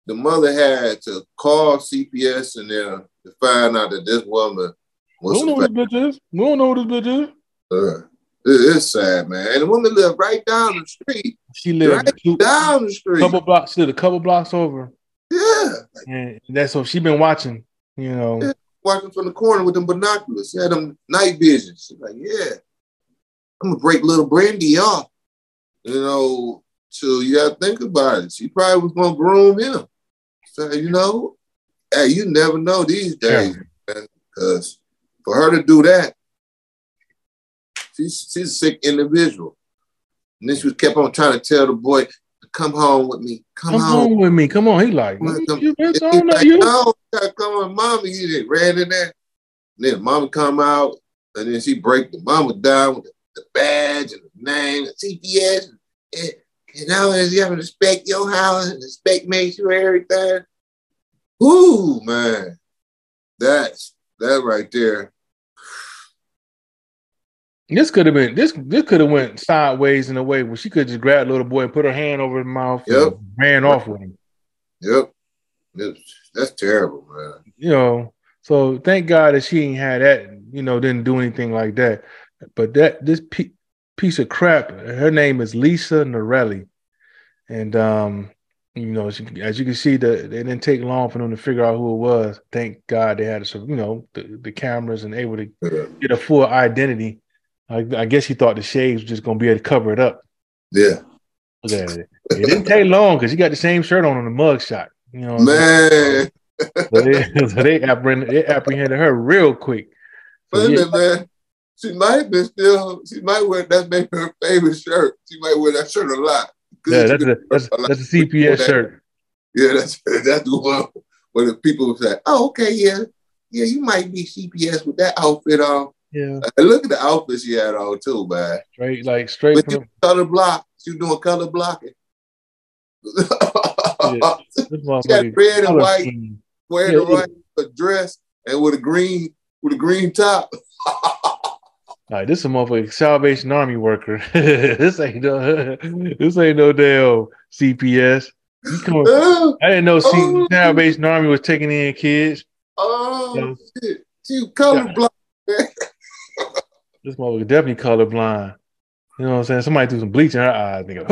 the mother had to call CPS and them to find out that this woman was. We don't know who this bitch is. We don't know who this bitch is. Uh, it's sad, man. And the woman lived right down the street. She lived right two, down the street. Couple blocks, she lived a couple blocks over. Yeah. And that's what she been watching, you know. Yeah. Watching from the corner with them binoculars. She had them night visions. She's like, yeah, I'm gonna break little Brandy off. You know, so you gotta think about it. She probably was gonna groom him. So, you know, hey, you never know these days, Because for her to do that, she's she's a sick individual. And then she was kept on trying to tell the boy, come home with me. Come, come home. home. with me. Come on. He like, come, you bitch, I don't know you. No, come on, mommy. He just ran in there. And then mama come out, and then she break the mama down with the, the badge and the name, the CPS. And, and now you have to respect your house and respect, make sure everything. Ooh, man. That's that right there. This could have been this. This could have went sideways in a way where she could just grab the little boy and put her hand over his mouth yep. and ran off with him. Yep, that's terrible, man. You know, so thank God that she ain't had that. You know, didn't do anything like that. But that this pe- piece of crap. Her name is Lisa Narelli, and um, you know, she, as you can see, the it didn't take long for them to figure out who it was. Thank God they had, some, you know, the, the cameras and able to get a full identity I, I guess he thought the shades were just gonna be able to cover it up. Yeah. Look at it. It didn't take long because he got the same shirt on on the mug shot. You know, man. so they, so they, apprehended, they apprehended her real quick. So, yeah. man. She might be still. She might wear that. Maybe her favorite shirt. She might wear that shirt a lot. Yeah, that's a, that's, a that's a CPS shirt. Yeah, that's that's the one where the people say, "Oh, okay, yeah, yeah, you might be CPS with that outfit on." Yeah. And look at the outfit she had on too, man. Straight, like straight but from color block. She was doing color blocking. yeah. she had red and white, wearing yeah, the right dress and with a green with a green top. All right, this is a motherfucking Salvation Army worker. this ain't no, this ain't no damn CPS. I didn't know oh, Salvation Army was taking in kids. Oh so, shit! She color yeah. block. This motherfucker definitely colorblind. You know what I'm saying? Somebody threw some bleach in her eyes. Nigga.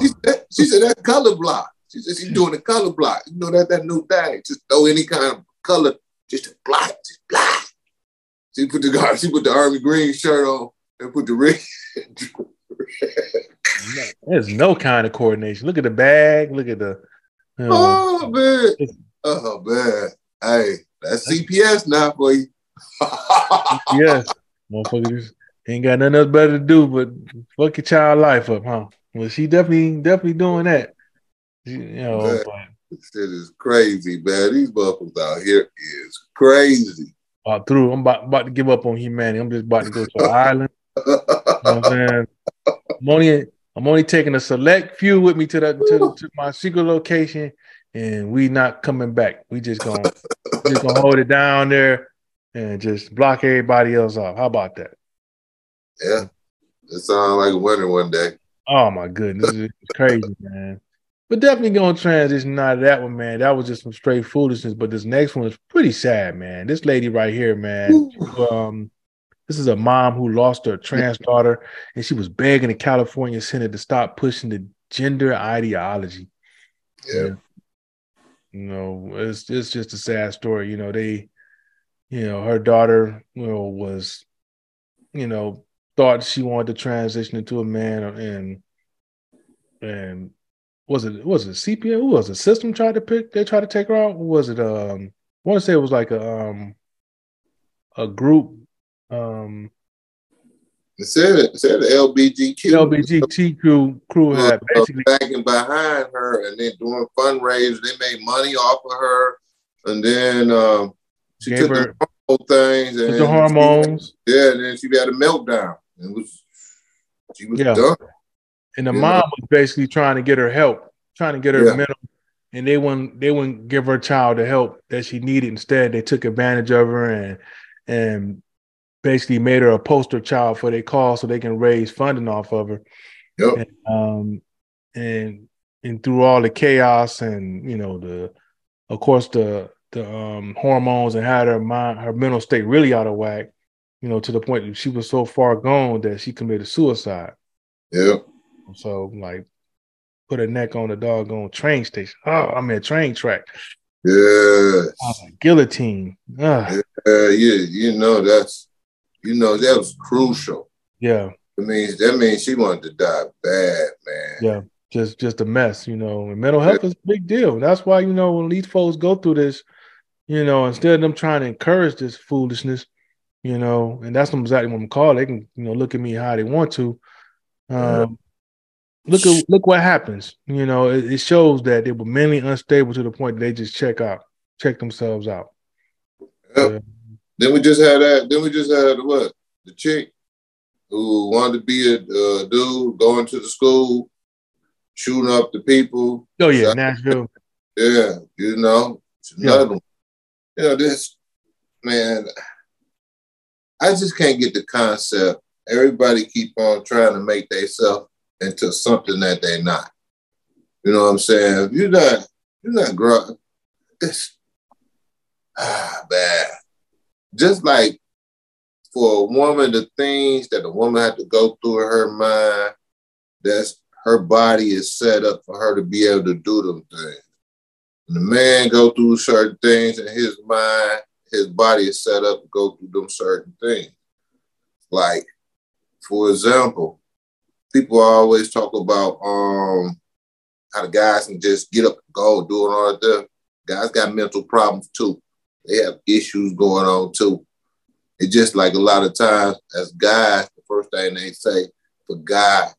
she, said, she said that color block. She said she's doing the color block. You know that that new thing. Just throw any kind of color, just a block, just block. She put the she put the army green shirt on and put the red. There's no kind of coordination. Look at the bag. Look at the. You know, oh man! Oh man! Hey, that's CPS now for you. yes. Motherfuckers ain't got nothing else better to do but fuck your child life up, huh? Well, she definitely definitely doing that. you know, man, this shit is crazy, man. These buffaloes out here is crazy. Uh, through, I'm about, about to give up on humanity. I'm just about to go to an island. You know what I'm saying? I'm only I'm only taking a select few with me to the to, to my secret location, and we not coming back. We just gonna just gonna hold it down there and just block everybody else off. How about that? Yeah, it sounds like a winner one day. Oh my goodness, it's crazy, man. But definitely gonna transition out of that one, man. That was just some straight foolishness. But this next one is pretty sad, man. This lady right here, man. Um, this is a mom who lost her trans daughter, and she was begging the California Senate to stop pushing the gender ideology. Yeah. You know, it's it's just a sad story. You know, they, you know, her daughter, you know, was, you know, thought she wanted to transition into a man, and and was it was it CPA? Who was it? System tried to pick. They tried to take her out. Was it? Um, I want to say it was like a um a group. Um, It said it said the LBGQ LBGT crew crew had uh, basically backing behind her and then doing fundraisers. They made money off of her, and then um, she Gave took her- the hormone things and the hormones. yeah, and then she had a meltdown. It was she was Yeah. done. And the Yeah. mom was basically trying to get her help, trying to get her Yeah. mental, and they wouldn't they wouldn't give her child the help that she needed. Instead, they took advantage of her and and basically made her a poster child for their cause so they can raise funding off of her. Yep. And, um and and through all the chaos and you know the of course the the um hormones and had her mind her mental state really out of whack, you know, to the point that she was so far gone that she committed suicide. Yep. So like put her neck on the doggone train station. Oh, I mean train track. Yeah. Oh, guillotine. Ah, Uh, yeah, you know that's you know that was crucial. yeah, It means that means she wanted to die bad, man. yeah. Just just a mess, you know. And mental health is a big deal. That's why, you know, when these folks go through this, you know, instead of them trying to encourage this foolishness, you know, and that's exactly what I'm called. They can, you know, look at me how they want to. Um, look at look what happens. You know, it, it shows that they were mentally unstable to the point that they just check out, check themselves out. Yep. Then we just had that. Then we just had what the chick who wanted to be a uh, dude going to the school, shooting up the people. Oh yeah, Shot- Nashville. Yeah, you know, it's Yeah. another one. You know, this man, I just can't get the concept. Everybody keep on trying to make themselves into something that they're not. You know what I'm saying? If you're not, you're not growing. It's ah bad. Just like for a woman, the things that a woman had to go through in her mind, that's her body is set up for her to be able to do them things. The man go through certain things in his mind, his body is set up to go through them certain things. Like, for example, people always talk about um how the guys can just get up and go doing all that. Guys got mental problems too. They have issues going on too. It's just like a lot of times as guys, the first thing they say, a guy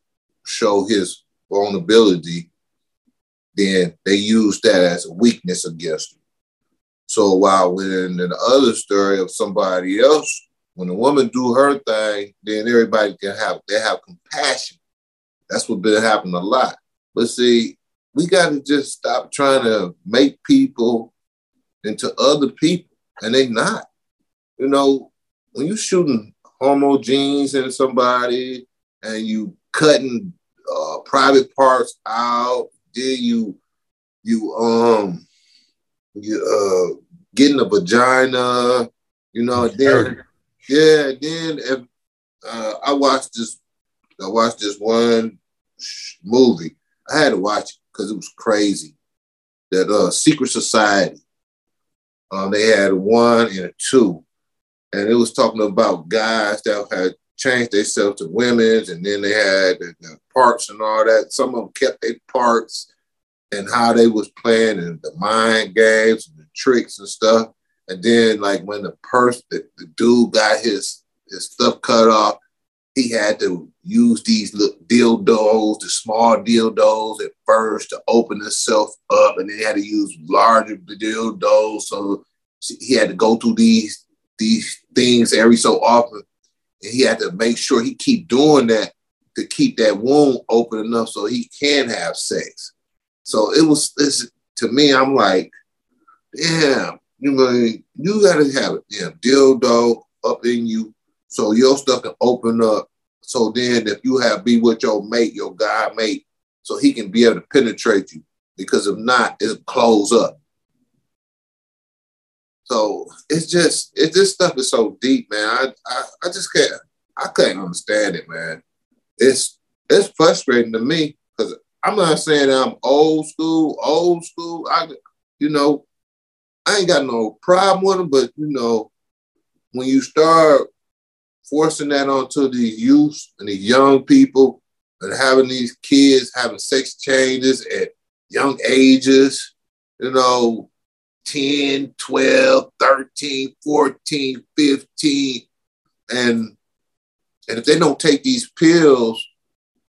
show his vulnerability, then they use that as a weakness against him. So while when in the other story of somebody else, when a woman do her thing, then everybody can have they have compassion. That's what been happening a lot. But see, we got to just stop trying to make people into other people, and they not. You know, when you shooting homo genes in somebody and you cutting uh, private parts out, then you you um you uh getting a vagina, you know, then yeah, then if uh, I watched this, I watched this one movie. I had to watch it because it was crazy. That uh, Secret Society. Um, they had one and a two, and it was talking about guys that had changed themselves to women's, and then they had the, parts and all that. Some of them kept their parts and how they was playing and the mind games and the tricks and stuff. And then like when the person, the, the dude got his his stuff cut off, he had to use these little dildos, the small dildos at first to open himself up, and then he had to use larger dildos. So he had to go through these these things every so often, and he had to make sure he keep doing that to keep that wound open enough so he can have sex. So it was this to me. I'm like, damn, you know, you gotta have a damn dildo up in you so your stuff can open up. So then, if you have be with your mate, your guy mate, so he can be able to penetrate you. because if not, it'll close up. So it's just it this stuff is so deep, man. I I, I just can't I can't understand it, man. It's it's frustrating to me because I'm not saying I'm old school, old school. I you know, I ain't got no problem with them, but you know, when you start forcing that onto the youth and the young people and having these kids having sex changes at young ages, you know, 10, 12, 13, 14, 15. And, and if they don't take these pills,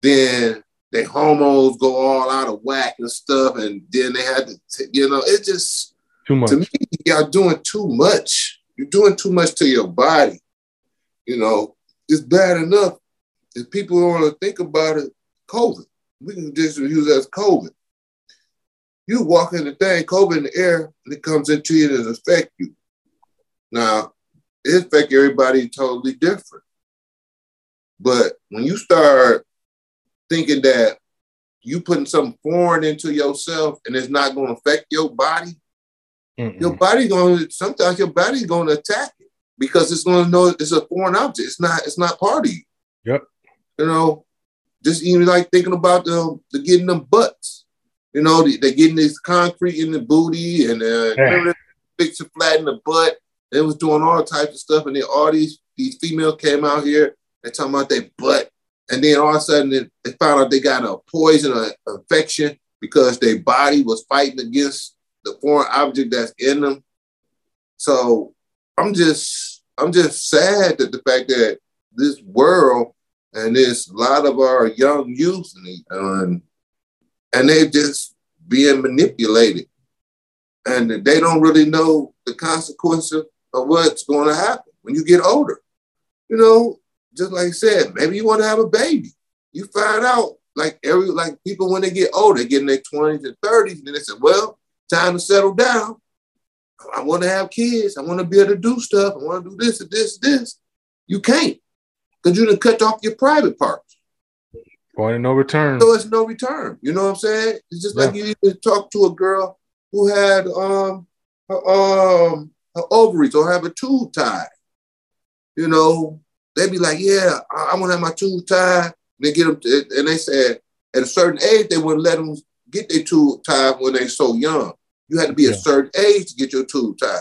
then their hormones go all out of whack and stuff. And then they had to, t- you know, it just, Too much. to me, y'all doing too much. You're doing too much to your body. You know, it's bad enough if people don't want to think about it. COVID, we can just use it as COVID. You walk in the thing, COVID in the air, and it comes into you and it affect you. Now, it affect everybody totally different. But when you start thinking that you putting something foreign into yourself and it's not going to affect your body, Mm-mm. your body going to sometimes your body's going to attack it because it's going to know it's a foreign object. It's not. It's not part of you. Yep. You know, just even like thinking about the, the getting them butts. You know, they, they getting this concrete in the booty and uh, Yeah. remember they fix it flat in the butt. They was doing all types of stuff, and then all these these females came out here and talking about their butt, and then all of a sudden they, they found out they got a poison or infection because their body was fighting against the foreign object that's in them. So I'm just I'm just sad that the fact that this world and this a lot of our young youth and, and and they just being manipulated and they don't really know the consequences of what's going to happen when you get older. You know, just like I said, maybe you want to have a baby. You find out like every like people when they get older, they get in their 20s and 30s, and then they say, well, time to settle down. I want to have kids. I want to be able to do stuff. I want to do this and this, this. You can't because you done cut off your private parts. Point of no return. So it's no return. You know what I'm saying? It's just like you even talk to a girl who had um her, um her ovaries or have a tube tied. You know, they'd be like, "Yeah, I, I want to have my tube tied." They get them, to, and they said at a certain age they wouldn't let them get their tube tied when they're so young. You had to be Yeah. a certain age to get your tube tied.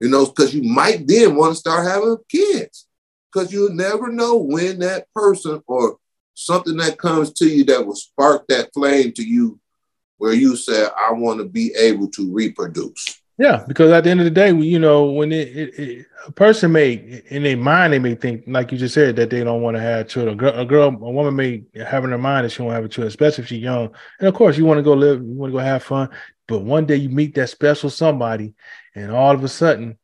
You know, because you might then want to start having kids, because you never know when that person or something that comes to you that will spark that flame to you where you say, I want to be able to reproduce. Yeah, because at the end of the day, you know, when it, it, it a person may in their mind they may think, like you just said, that they don't want to have children. A girl, a girl, a woman may have in her mind that she won't have a child, especially if she's young. And of course, you want to go live, you want to go have fun. But one day you meet that special somebody, and all of a sudden,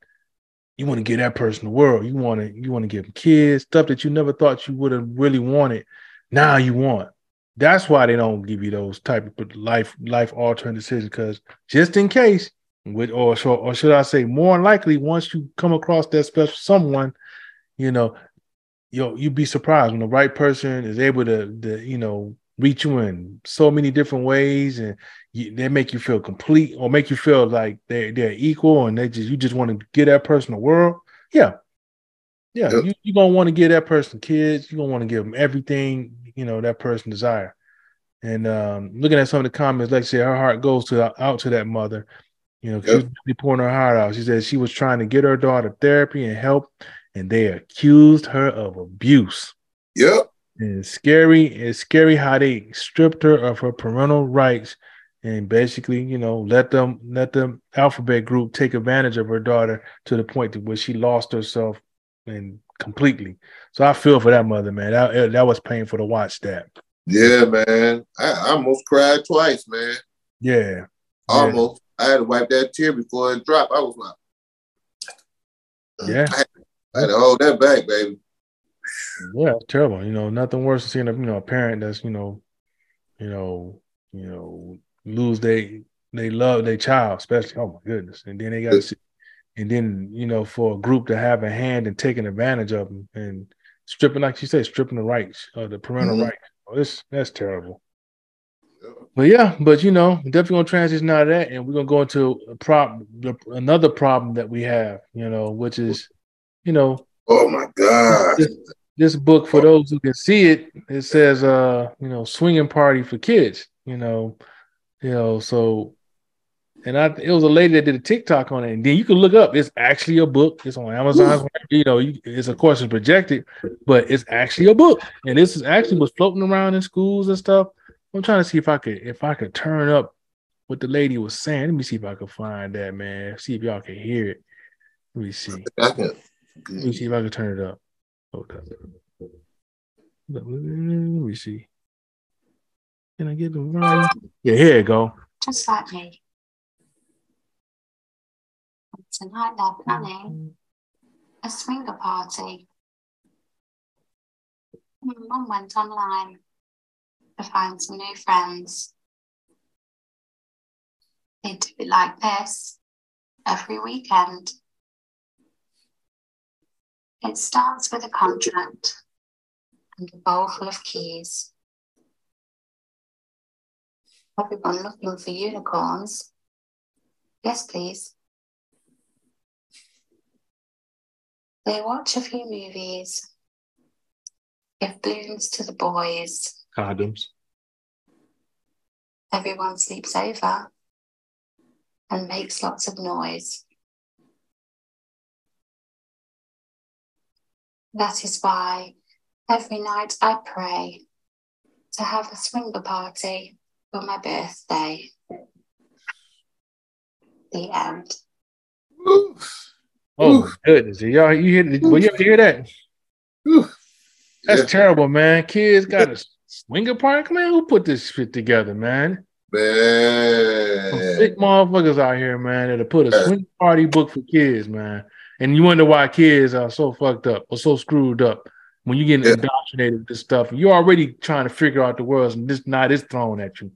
you want to give that person the world. You want to, you want to give them kids, stuff that you never thought you would have really wanted. Now you want. That's why they don't give you those type of life life altering decisions. Because just in case, with or or should I say, more likely, once you come across that special someone, you know, you you'd be surprised when the right person is able to, to you know, reach you in so many different ways, and you, they make you feel complete or make you feel like they they're equal, and they just you just want to give that person the world. Yeah, yeah, Yep. you you gonna want to give that person kids. You're gonna want to give them everything you know that person desire. And um, looking at some of the comments, like I said, her heart goes to out to that mother. You know, she Yep. was really pouring her heart out. She said she was trying to get her daughter therapy and help, and they accused her of abuse. Yep. And it's scary. It's scary how they stripped her of her parental rights and basically, you know, let them let the alphabet group take advantage of her daughter to the point to where she lost herself and completely. So I feel for that mother, man. That eh, that was painful to watch that. Yeah, man. I, I almost cried twice, man. Yeah. Almost. I had to wipe that tear before it dropped. I was like, Yeah. I had, I had to hold that back, baby. Yeah, terrible. You know, nothing worse than seeing a you know a parent that's you know, you know, you know, lose they they love their child, especially. Oh my goodness! And then they got to see, and then you know, for a group to have a hand in taking advantage of them and stripping, like you said, stripping the rights, uh, the parental Mhm. rights. Oh, this that's terrible. But yeah, but you know, definitely gonna transition out of that, and we're gonna go into a problem, another problem that we have, you know, which is, you know, oh my god, this, this book for those who can see it, it says, uh, you know, swinging party for kids, you know, you know, so, and I, it was a lady that did a TikTok on it, and then you can look up. It's actually a book. It's on Amazon. You know, you, it's of course it's projected, but it's actually a book, and this is actually was floating around in schools and stuff I'm trying to see if I could if I could turn up what the lady was saying. Let me see if I can find that, man. See if y'all can hear it. Let me see. Let me see if I can turn it up. Hold up. Let me see. Can I get the volume? Yeah, here you go. Just like me. Tonight they're planning a swinger party. Hmm, mum went online to find some new friends. They do it like this every weekend. It starts with a contract and a bowl full of keys. Everyone looking for unicorns. Yes, please. They watch a few movies, give balloons to the boys, Condoms. Everyone sleeps over and makes lots of noise. That is why every night I pray to have a swinger party for my birthday. The end. Oof. Oh Oof. goodness! Y'all, you hear? Will you hear that? Oof. That's yeah. terrible, man. Kids got to Swinger Park, man. Who put this shit together, man? Man, Some sick motherfuckers out here, man, that have put a swing party book for kids, man. And you wonder why kids are so fucked up or so screwed up when you get yeah. indoctrinated with this stuff. You're already trying to figure out the world, and this night is thrown at you.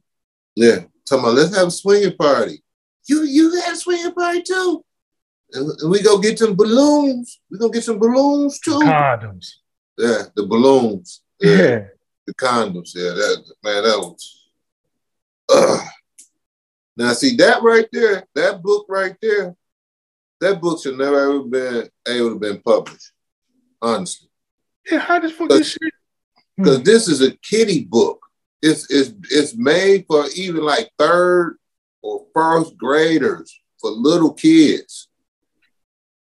Yeah, talking about let's have a swinging party. You you had a swinging party too, and we go get some balloons. We gonna get some balloons too. Condoms. Yeah, the balloons. yeah. yeah the condoms. Yeah, that man, that was. Uh. Now, see that right there, that book right there, that book should never ever been able to been published. Honestly. Yeah, how does fuck this shit? Because this is a kiddie book. It's it's it's made for even like third or first graders for little kids.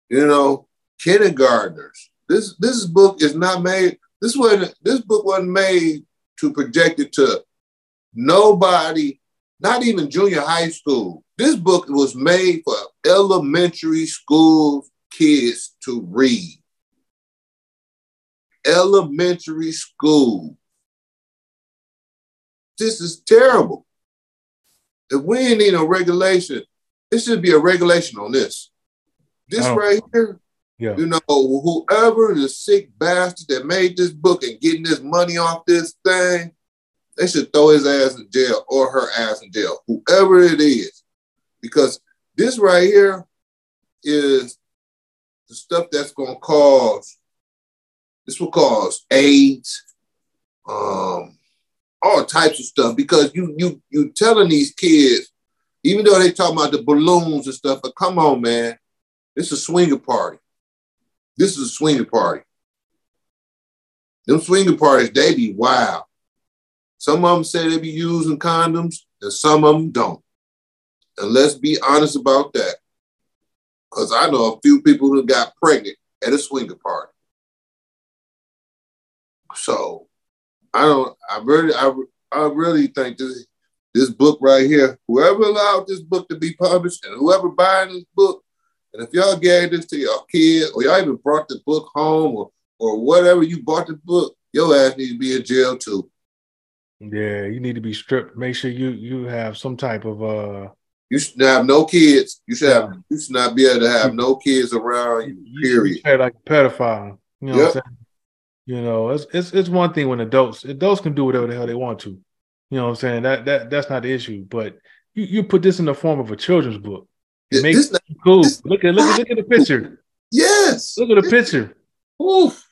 You know, kindergartners. This this book is not made this wasn't this book wasn't made to project it to nobody, not even junior high school. This book was made for elementary school kids to read. Elementary school. This is terrible. If we ain't need a regulation, it should be a regulation on this. This oh. right here yeah. You know, whoever the sick bastard that made this book and getting this money off this thing, they should throw his ass in jail or her ass in jail, whoever it is. Because this right here is the stuff that's going to cause, this will cause AIDS, um, all types of stuff. Because you you you telling these kids, even though they talking about the balloons and stuff, but come on, man, it's a swinger party. This is a swinger party. Them swinger parties, they be wild. Some of them say they be using condoms, and some of them don't. And let's be honest about that. Because I know a few people who got pregnant at a swinger party. So I don't, I really, I, I really think this, this book right here, whoever allowed this book to be published and whoever buying this book, and if y'all gave this to your kid, or y'all even brought the book home, or or whatever you bought the book, your ass needs to be in jail too. Yeah, you need to be stripped. Make sure you you have some type of uh. You should have no kids. You should have. You should not be able to have no kids around you. Period. You like a pedophile. You know yep. what I'm saying? You know, it's it's it's one thing when adults adults can do whatever the hell they want to. You know what I'm saying? That that that's not the issue. But you, you put this in the form of a children's book. It makes this, cool. This, look at look at look at the picture. Yes. Look at the picture. Oof.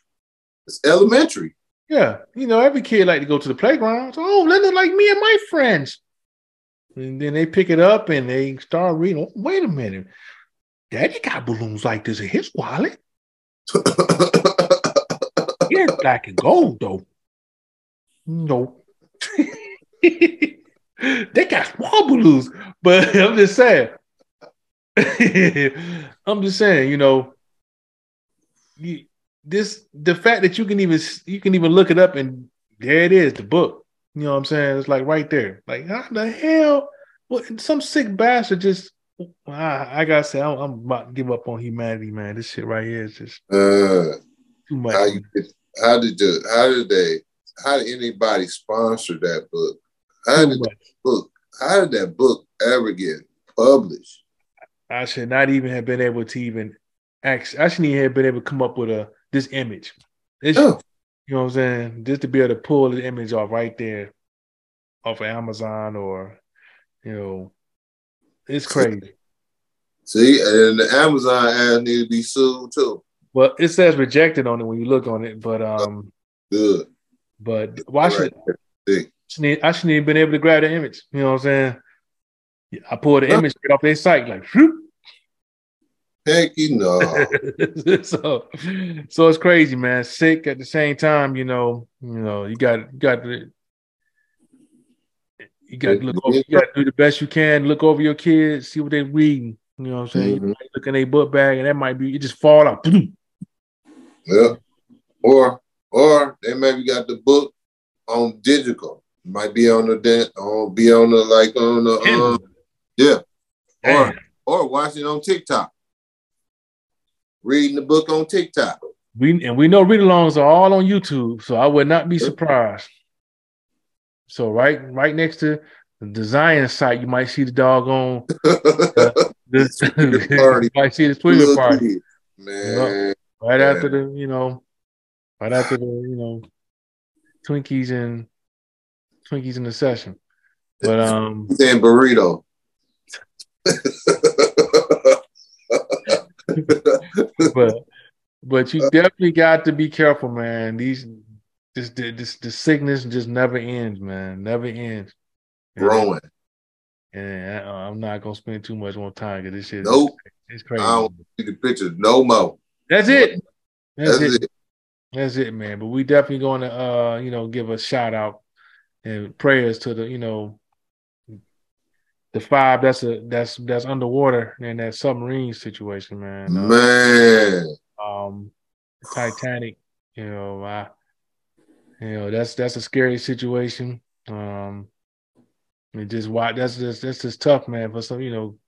It's elementary. Yeah. You know, every kid like to go to the playground. Oh, let it like me and my friends. And then they pick it up and they start reading. Oh, wait a minute. Daddy got balloons like this in his wallet. yeah, black and gold though. No. they got small balloons, but I'm just saying. I'm just saying, you know, you, this the fact that you can even you can even look it up and there it is, the book. You know what I'm saying? It's like right there. Like how the hell? What some sick bastard just I, I gotta say I'm, I'm, about to give up on humanity, man. This shit right here is just uh, too much. How, you, how did the how did they how did anybody sponsor that book? How did that book how did that book ever get published? I should not even have been able to even act. I shouldn't even have been able to come up with a this image. This, oh. You know what I'm saying? Just to be able to pull the image off right there off of Amazon or, you know, it's crazy. See, and the Amazon ad need to be sued too. Well, it says rejected on it when you look on it, but um, good. But why should I shouldn't, I shouldn't even been able to grab the image? You know what I'm saying? I pulled the image right off their site, like, whoop, Heck, you know. so, so it's crazy, man. Sick at the same time, you know. You know, you got you got to you got to look over, you got to do the best you can. Look over your kids, see what they're reading. You know what I'm saying? Mm-hmm. look in their book bag, and that might be you just fall out. Yeah. Or or they maybe got the book on digital. Might be on the on be on the like on the um, yeah. Or or watch it on TikTok reading the book on TikTok. We and we know read alongs are all on YouTube, so I would not be surprised. So right right next to the design site, you might see the dog on uh, this party. you might see the swinger party. Man. right man. after the, you know, right after the, you know, Twinkies and Twinkies in the session. But um and burrito. but but you definitely got to be careful, man. These this this the sickness just never ends, man. Never ends. Growing. And I, am not gonna spend too much more time because this shit. Nope. It's crazy. I don't see the pictures no more. That's it. That's, That's it. it. That's it, man. But we definitely going to, uh, you know, give a shout out and prayers to the, you know, the five that's a that's that's underwater in that submarine situation, man. Uh, man, um, Titanic. You know, I, you know that's that's a scary situation. Um, it just why that's just that's just tough, man. For some, you know,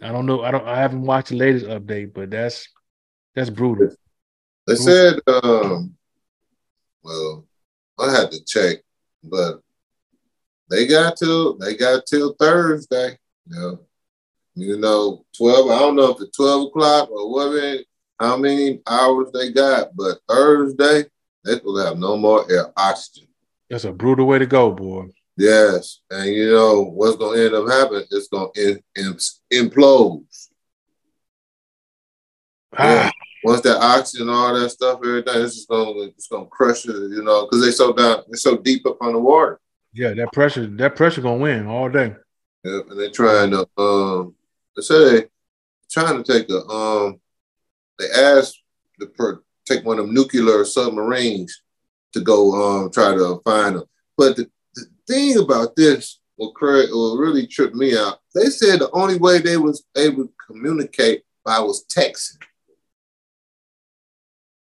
I don't know. I don't. I haven't watched the latest update, but that's that's brutal. They said, um, well, I had to check, but they got till they got till Thursday. You know, you know, twelve. I don't know if it's twelve o'clock or whatever. How many hours they got? But Thursday they will have no more air oxygen. That's a brutal way to go, boy. Yes, and you know what's going to end up happening? It's going to implode. Ah. Yeah. Once that oxygen, all that stuff, everything, it's just going to it's going to crush it. You know, because they so down, they're so deep up on the water. Yeah, that pressure, that pressure gonna win all day. Yeah, and they're trying to um they say trying to take a um they asked to per, take one of them nuclear submarines to go um try to find them. But the, the thing about this will create will really trip me out. They said the only way they was able to communicate by was texting.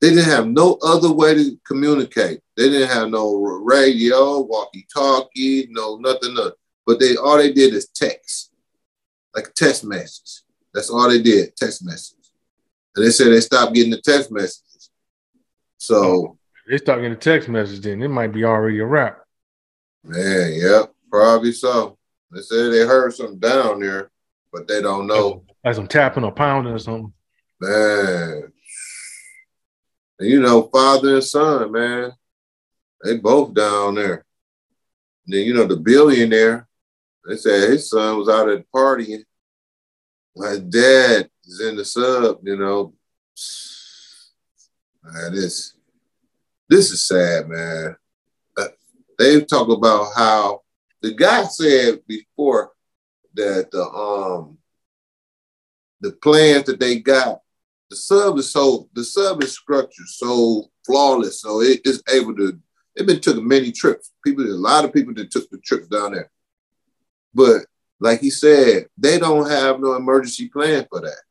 They didn't have no other way to communicate. They didn't have no radio, walkie-talkie, no nothing. But they all they did is text, like text messages. That's all they did, text messages. And they said they stopped getting the text messages. So oh, they stopped getting the text messages. Then it might be already a wrap. Man, yep, probably so. They said they heard something down there, but they don't know. Like some tapping or pounding or something. Man, and you know, father and son, man, they both down there. And then you know the billionaire, they said his son was out at partying. My dad is in the sub, you know. Man, this this is sad, man. Uh, they talk about how the guy said before that the um the plans that they got, the sub is so the sub is structured so flawless, so it is able to. It been took many trips. People, a lot of people that took the trips down there, but like he said, they don't have no emergency plan for that.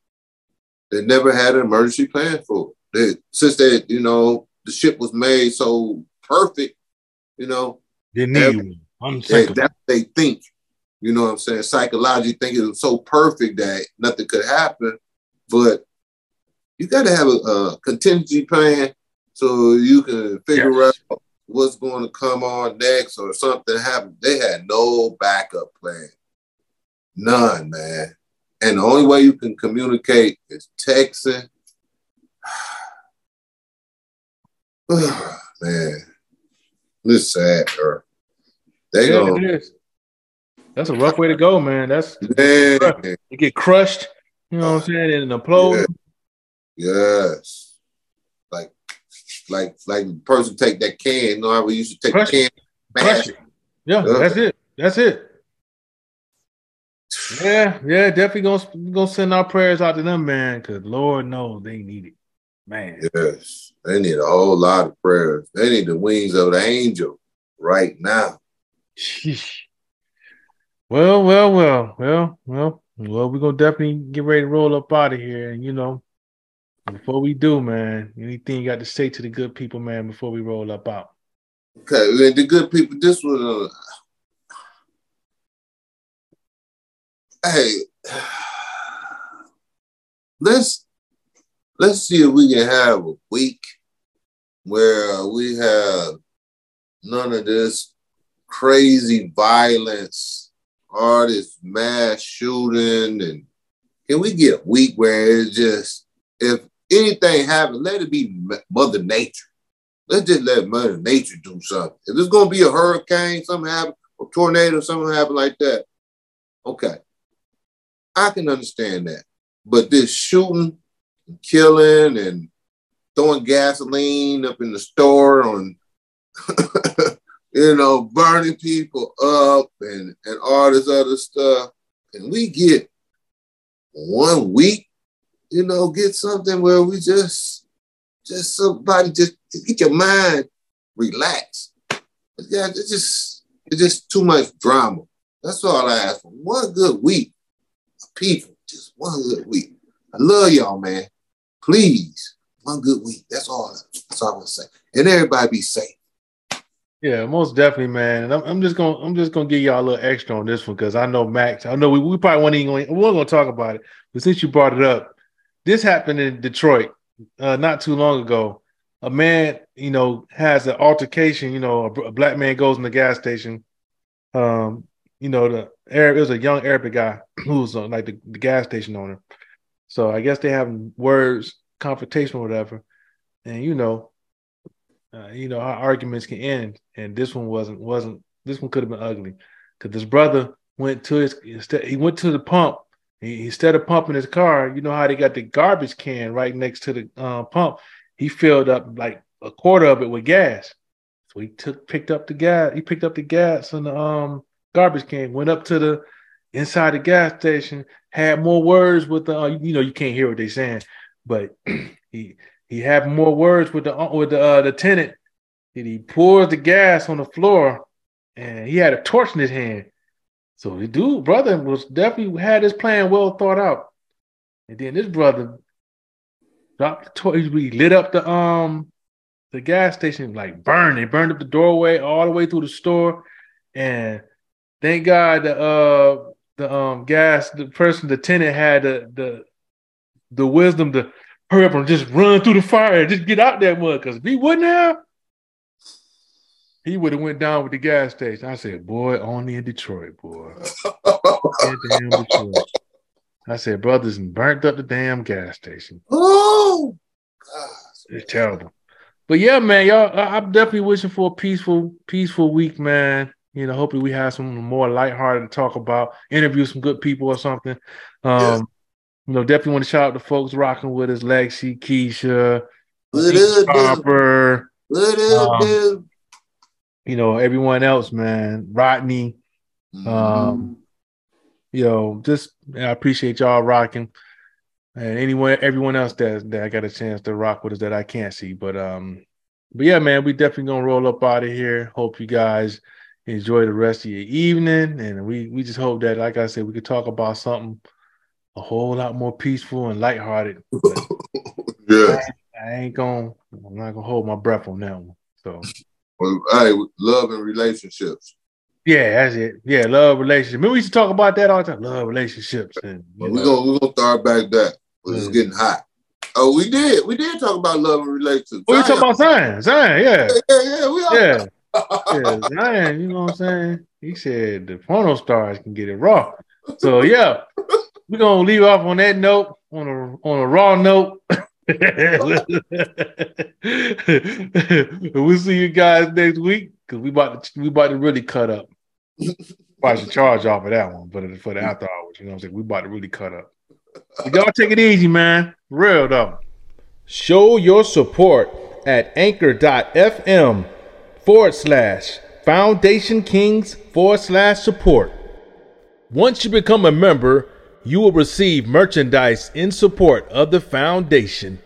They never had an emergency plan for it. They, since they, you know, the ship was made so perfect, you know, They need one. Unthinkable. that they think. You know what I'm saying? Psychologically think it was so perfect that nothing could happen. But you got to have a, a contingency plan so you can figure Yes. out what's going to come on next or something happen. They had no backup plan. None, man. And the only way you can communicate is texting. man, this sad, bro. They Yeah, gonna. That's a rough way to go, man. That's Man, you get crushed. You know what I'm saying? And implode. Yes. Like, like, like the person take that can. You know how we used to take Crush the can, Crush mash it. Yeah, Yeah. that's it. That's it. Yeah, yeah, definitely gonna gonna send our prayers out to them, man, because Lord knows they need it, man. Yes, they need a whole lot of prayers. They need the wings of the angel right now. Sheesh. Well, well, well, well, well, well. We're gonna definitely get ready to roll up out of here, and you know, before we do, man, anything you got to say to the good people, man, before we roll up out? Okay, the good people. This was a. Uh, hey, let's let's see if we can have a week where we have none of this crazy violence, all this mass shooting, and can we get a week where it's just if anything happen, let it be Mother Nature. Let's just let Mother Nature do something. If it's gonna be a hurricane, something happen, or tornado, something happen like that, okay, I can understand that. But this shooting, and killing, and throwing gasoline up in the store on, you know, burning people up and and all this other stuff, and we get one week, you know, get something where we just just somebody just, get your mind relaxed. Yeah, it's just it's just too much drama. That's all I ask for. One good week of people, just one good week. I love y'all, man. Please, one good week. That's all. That's all I'm gonna say. And everybody be safe. Yeah, most definitely, man. And I'm, I'm just gonna I'm just gonna give y'all a little extra on this one because I know Max. I know we, we probably won't even gonna, we weren't gonna talk about it, but since you brought it up, this happened in Detroit uh, not too long ago. A man, you know, has an altercation. You know, a, a black man goes in the gas station. Um, you know, the Arab it was a young Arabic guy who was uh, like the, the gas station owner. So I guess they having words, confrontation, whatever. And you know, uh, you know how arguments can end and this one wasn't wasn't this one could have been ugly because this brother went to his he went to the pump he, instead of pumping his car you know how they got the garbage can right next to the uh, pump he filled up like a quarter of it with gas so he took picked up the gas he picked up the gas in the um garbage can went up to the inside the gas station had more words with the uh, you know you can't hear what they're saying but he he had more words with the with the uh, the tenant. And he pours the gas on the floor, and he had a torch in his hand. So the dude brother was definitely had his plan well thought out. And then this brother dropped the torch. He lit up the um the gas station like burned. They burned up the doorway all the way through the store. And thank God the uh the um gas the person the tenant had the the the wisdom to hurry up and just run through the fire and just get out that mud. Because if he wouldn't have, he would have went down with the gas station. I said, boy, only in Detroit, boy. Damn Detroit. I said, brothers, and burnt up the damn gas station. oh, God. It's terrible. But yeah, man, y'all, I- I'm definitely wishing for a peaceful, peaceful week, man. You know, hopefully we have some more lighthearted to talk about, interview some good people or something. Um, Yes. you know, definitely want to shout out the folks rocking with us, Lexi, Keisha, What up. Harper, What up, Um, dude? You know, everyone else, man, Rodney, Mhm. Um, yo, just I appreciate y'all rocking, and anyone, everyone else that that I got a chance to rock with is that I can't see, but um, but yeah, man, we definitely gonna roll up out of here. Hope you guys enjoy the rest of your evening, and we we just hope that, like I said, we could talk about something a whole lot more peaceful and lighthearted. Yeah. I ain't gonna, I'm not gonna hold my breath on that one. So Well, hey, love and relationships. yeah, that's it. Yeah, love relationships. Remember we used to talk about that all the time. Love relationships, and we're gonna we're gonna start back that. But it's Mm. getting hot. Oh, we did. We did talk about love and relationships. Oh, you talking about Zion? Zion, yeah. yeah, yeah, we are. Yeah, yeah, Zion, you know what I'm saying? He said the porno stars can get it raw. So yeah, we're gonna leave off on that note, on a on a raw note. we'll see you guys next week because we about to we about to really cut up. I should charge off of that one, but for the after hours, you know what I'm saying? We about to really cut up. So y'all take it easy, man. Real though. Show your support at anchor.fm forward slash foundation kings forward slash support. Once you become a member, you will receive merchandise in support of the foundation.